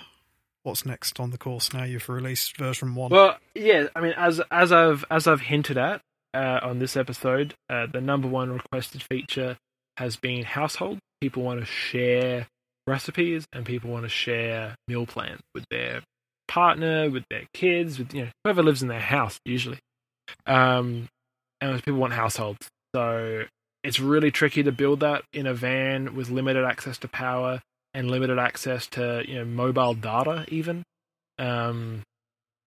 what's next on the course now you've released version one? Well, yeah, I mean as as I've as I've hinted at uh, on this episode, uh, the number one requested feature has been household. People want to share recipes and people want to share meal plans with their partner, with their kids, with you know whoever lives in their house usually. Um, and people want households, so it's really tricky to build that in a van with limited access to power and limited access to you know mobile data even. Um,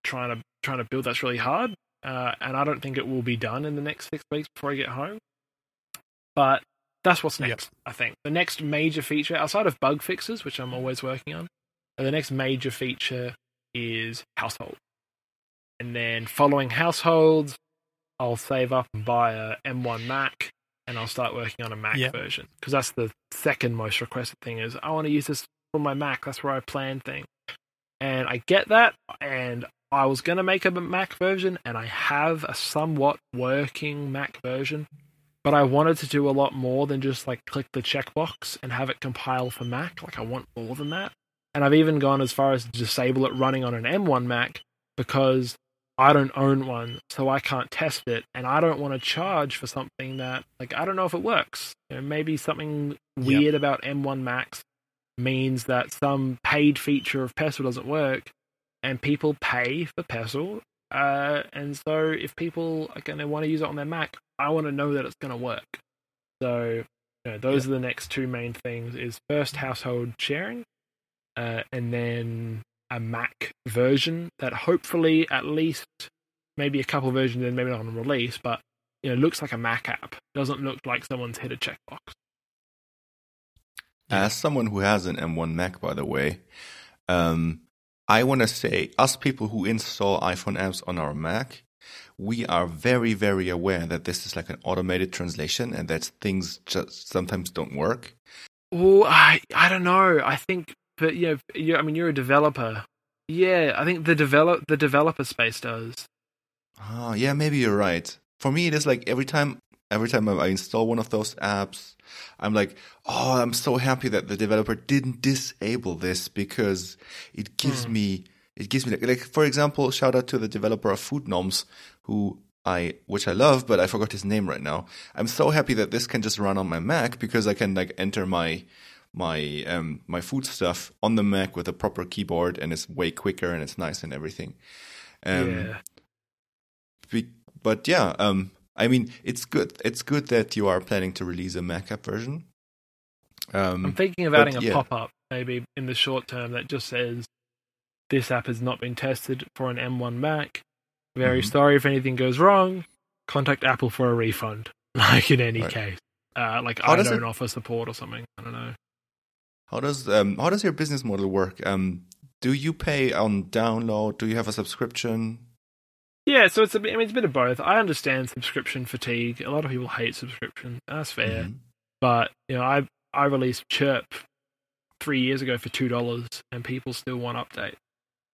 trying to trying to build that's really hard, uh, and I don't think it will be done in the next six weeks before I get home. But that's what's next. Yep. I think the next major feature outside of bug fixes, which I'm always working on, the next major feature is household. And then following households, I'll save up and buy a M1 Mac and I'll start working on a Mac yep. version because that's the second most requested thing is I want to use this for my Mac. That's where I plan things. And I get that and I was going to make a Mac version and I have a somewhat working Mac version, but I wanted to do a lot more than just like click the checkbox and have it compile for Mac. Like I want more than that. And I've even gone as far as to disable it running on an M1 Mac because I don't own one, so I can't test it, and I don't want to charge for something that, like, I don't know if it works. You know, maybe something weird yep. about M1 Macs means that some paid feature of Pestle doesn't work, and people pay for Pestle. Uh, and so, if people are going to want to use it on their Mac, I want to know that it's going to work. So, you know, those yep. are the next two main things: is first household sharing, uh, and then a Mac version that hopefully at least maybe a couple versions in, maybe not on release, but you know, looks like a Mac app. Doesn't look like someone's hit a checkbox. As someone who has an M1 Mac, by the way, um, I want to say, us people who install iPhone apps on our Mac, we are very, very aware that this is like an automated translation and that things just sometimes don't work. Oh, I I don't know. I think but yeah, you I mean, you're a developer. Yeah, I think the develop the developer space does. Ah, yeah, maybe you're right. For me, it is like every time every time I install one of those apps, I'm like, oh, I'm so happy that the developer didn't disable this because it gives hmm. me it gives me like, like for example, shout out to the developer of Food Noms who I which I love, but I forgot his name right now. I'm so happy that this can just run on my Mac because I can like enter my my um, my food stuff on the Mac with a proper keyboard, and it's way quicker and it's nice and everything. Um, yeah. Be, but yeah, um, I mean, it's good. It's good that you are planning to release a Mac app version. Um, I'm thinking of adding a yeah. pop up maybe in the short term that just says this app has not been tested for an M1 Mac. Very mm-hmm. sorry if anything goes wrong. Contact Apple for a refund. Like in any right. case, uh, like How I don't it... offer support or something. I don't know. How does um, how does your business model work? Um, do you pay on download? Do you have a subscription? Yeah, so it's a, I mean, it's a bit of both. I understand subscription fatigue. A lot of people hate subscription. That's fair. Mm-hmm. But you know, I I released Chirp three years ago for two dollars, and people still want update.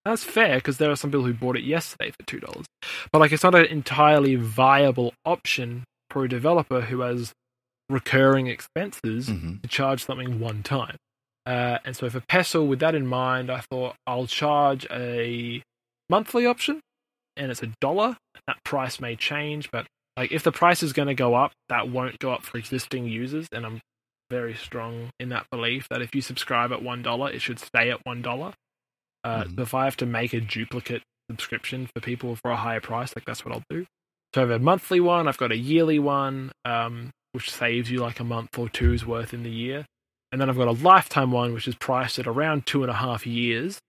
That's fair because there are some people who bought it yesterday for two dollars, but like it's not an entirely viable option for a developer who has recurring expenses Mhm. to charge something one time. Uh, and so for Pestle, with that in mind, I thought I'll charge a monthly option, and it's a dollar. That price may change, but like if the price is going to go up, that won't go up for existing users, and I'm very strong in that belief that if you subscribe at one dollar, it should stay at one dollar. Uh, Mhm. so If I have to make a duplicate subscription for people for a higher price, like that's what I'll do. So I have a monthly one, I've got a yearly one, um, which saves you like a month or two's worth in the year. And then I've got a lifetime one, which is priced at around two and a half years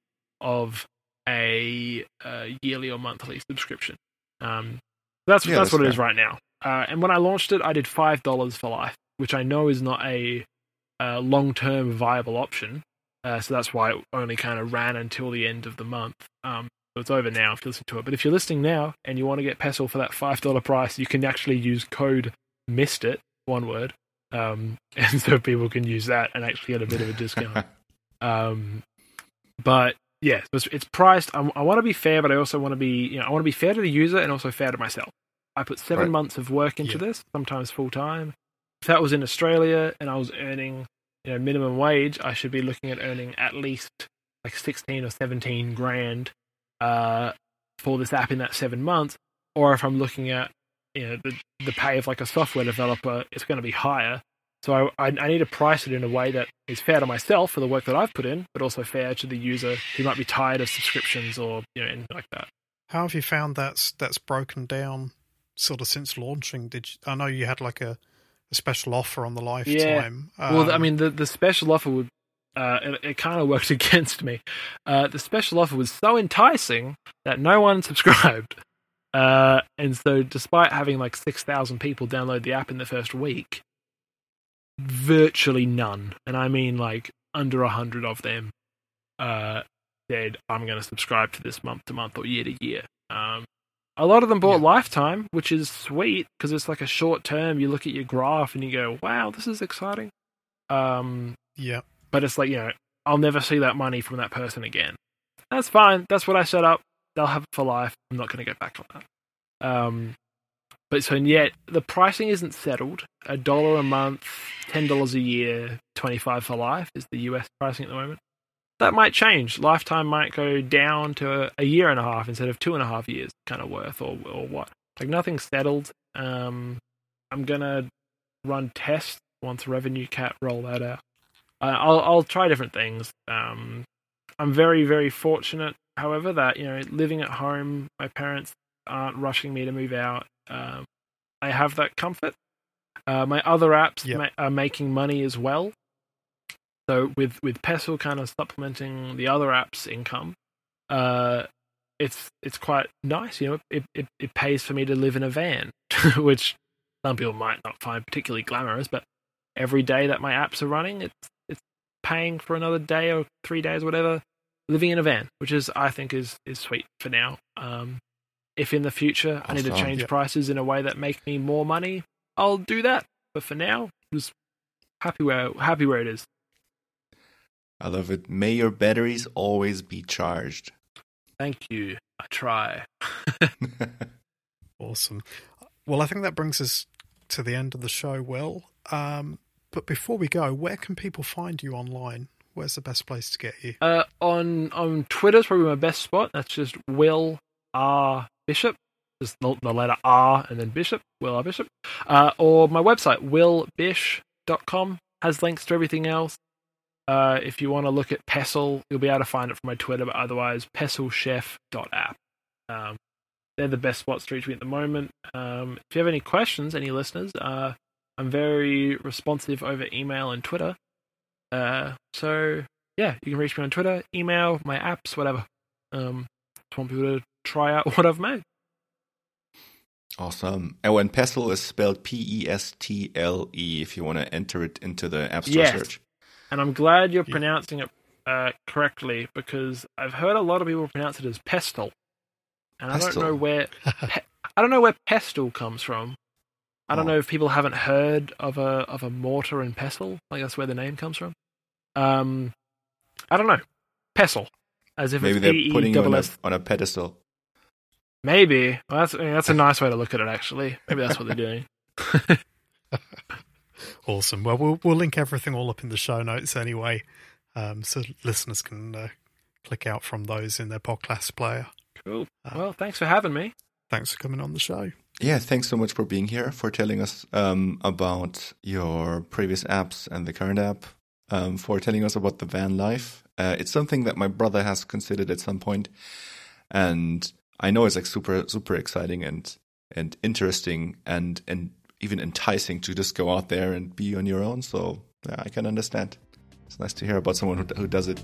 of a, uh yearly or monthly subscription. Um, that's Yeah, that's that's what it is right now. Uh, and when I launched it, I did five dollars for life, which I know is not a, uh long-term viable option. Uh, so that's why it only kind of ran until the end of the month. Um, so it's over now if you listen to it. But if you're listening now and you want to get Pestle for that five dollar price, you can actually use code missed it one word, um, and so people can use that and actually get a bit of a discount. um, but yeah, so it's, it's priced. I, I want to be fair, but I also want to be you know I want to be fair to the user and also fair to myself. I put seven Right. months of work into Yeah. this, sometimes full time. If that was in Australia and I was earning you know minimum wage, I should be looking at earning at least like sixteen or seventeen grand uh, for this app in that seven months. Or if I'm looking at you know the the pay of like a software developer, it's going to be higher. So I, I, I need to price it in a way that is fair to myself for the work that I've put in, but also fair to the user who might be tired of subscriptions or you know anything like that. How have you found that's that's broken down sort of since launching? Did you, I know you had like a, a special offer on the lifetime? Yeah. well, I Um, mean the the special offer would uh, it, it kind of worked against me. Uh, the special offer was so enticing that no one subscribed. Uh, and so, despite having like 6,000 people download the app in the first week, virtually none, and I mean like under 100 of them, uh, said, I'm going to subscribe to this month to month or year to year. Um, a lot of them bought Yeah. Lifetime, which is sweet because it's like a short term. You look at your graph and you go, wow, this is exciting. Um, yeah, but it's like you know i'll never see that money from that person again that's fine that's what i set up they'll have it for life. I'm not going to go back on that. Um but so yet the pricing isn't settled. A dollar a month ten dollars a year 25 for life is the us pricing at the moment. That might change. Lifetime might go down to a year and a half instead of two and a half years kind of worth or, or what. Like nothing's settled. Um i'm gonna run tests once RevenueCat roll that out. Uh, I'll I'll try different things. Um, I'm very very fortunate, however, that you know living at home, my parents aren't rushing me to move out. Um, I have that comfort. Uh, my other apps Yep. ma- are making money as well. So with with Pestle kind of supplementing the other apps' income, uh, it's it's quite nice. You know, it, it it pays for me to live in a van, which some people might not find particularly glamorous, but every day that my apps are running, it's it's paying for another day or three days, whatever, living in a van, which is I think is is sweet for now. Um, if in the future I need to change Yep. prices in a way that make me more money, I'll do that. But for now, just happy where happy where it is. I love it. May your batteries always be charged. Thank you. I try. awesome. Well, I think that brings us to the end of the show. Well, um, but before we go, where can people find you online? Where's the best place to get you? Uh, on on Twitter is probably my best spot. That's just Will R Bishop, just the, the letter R and then Bishop. Will R Bishop. Uh, or my website willbish.com has links to everything else. Uh, if you want to look at Pestle, you'll be able to find it from my Twitter. But otherwise, pestlechef.app. Um, they're the best spots to reach me at the moment. Um, if you have any questions, any listeners, uh, I'm very responsive over email and Twitter. Uh, so yeah, you can reach me on Twitter, email, my apps, whatever. Um, just want people to try out what I've made. awesome. Oh, and Pestle is spelled P E S T L E if you want to enter it into the App Store Yes. search. And I'm glad you're Yeah. pronouncing it uh, correctly because I've heard a lot of people pronounce it as pestle, and I don't know where pe- I don't know where pestle comes from. I don't Oh. know if people haven't heard of a of a mortar and pestle, like that's where the name comes from. Um, I don't know. Pestle. As if Maybe it's they're P E putting you on double a, S. on a pedestal. Maybe. Well, that's I mean, that's a nice way to look at it. Actually, maybe that's what they're doing. Awesome. Well, we'll we'll link everything all up in the show notes anyway, um, so listeners can uh, click out from those in their podcast player. Cool. Well, thanks for having me. Thanks for coming on the show. Yeah, thanks so much for being here, for telling us um, about your previous apps and the current app, um, for telling us about the van life. Uh, it's something that my brother has considered at some point, and I know it's like super, super exciting and and interesting and and even enticing to just go out there and be on your own. So yeah, I can understand. It's nice to hear about someone who who does it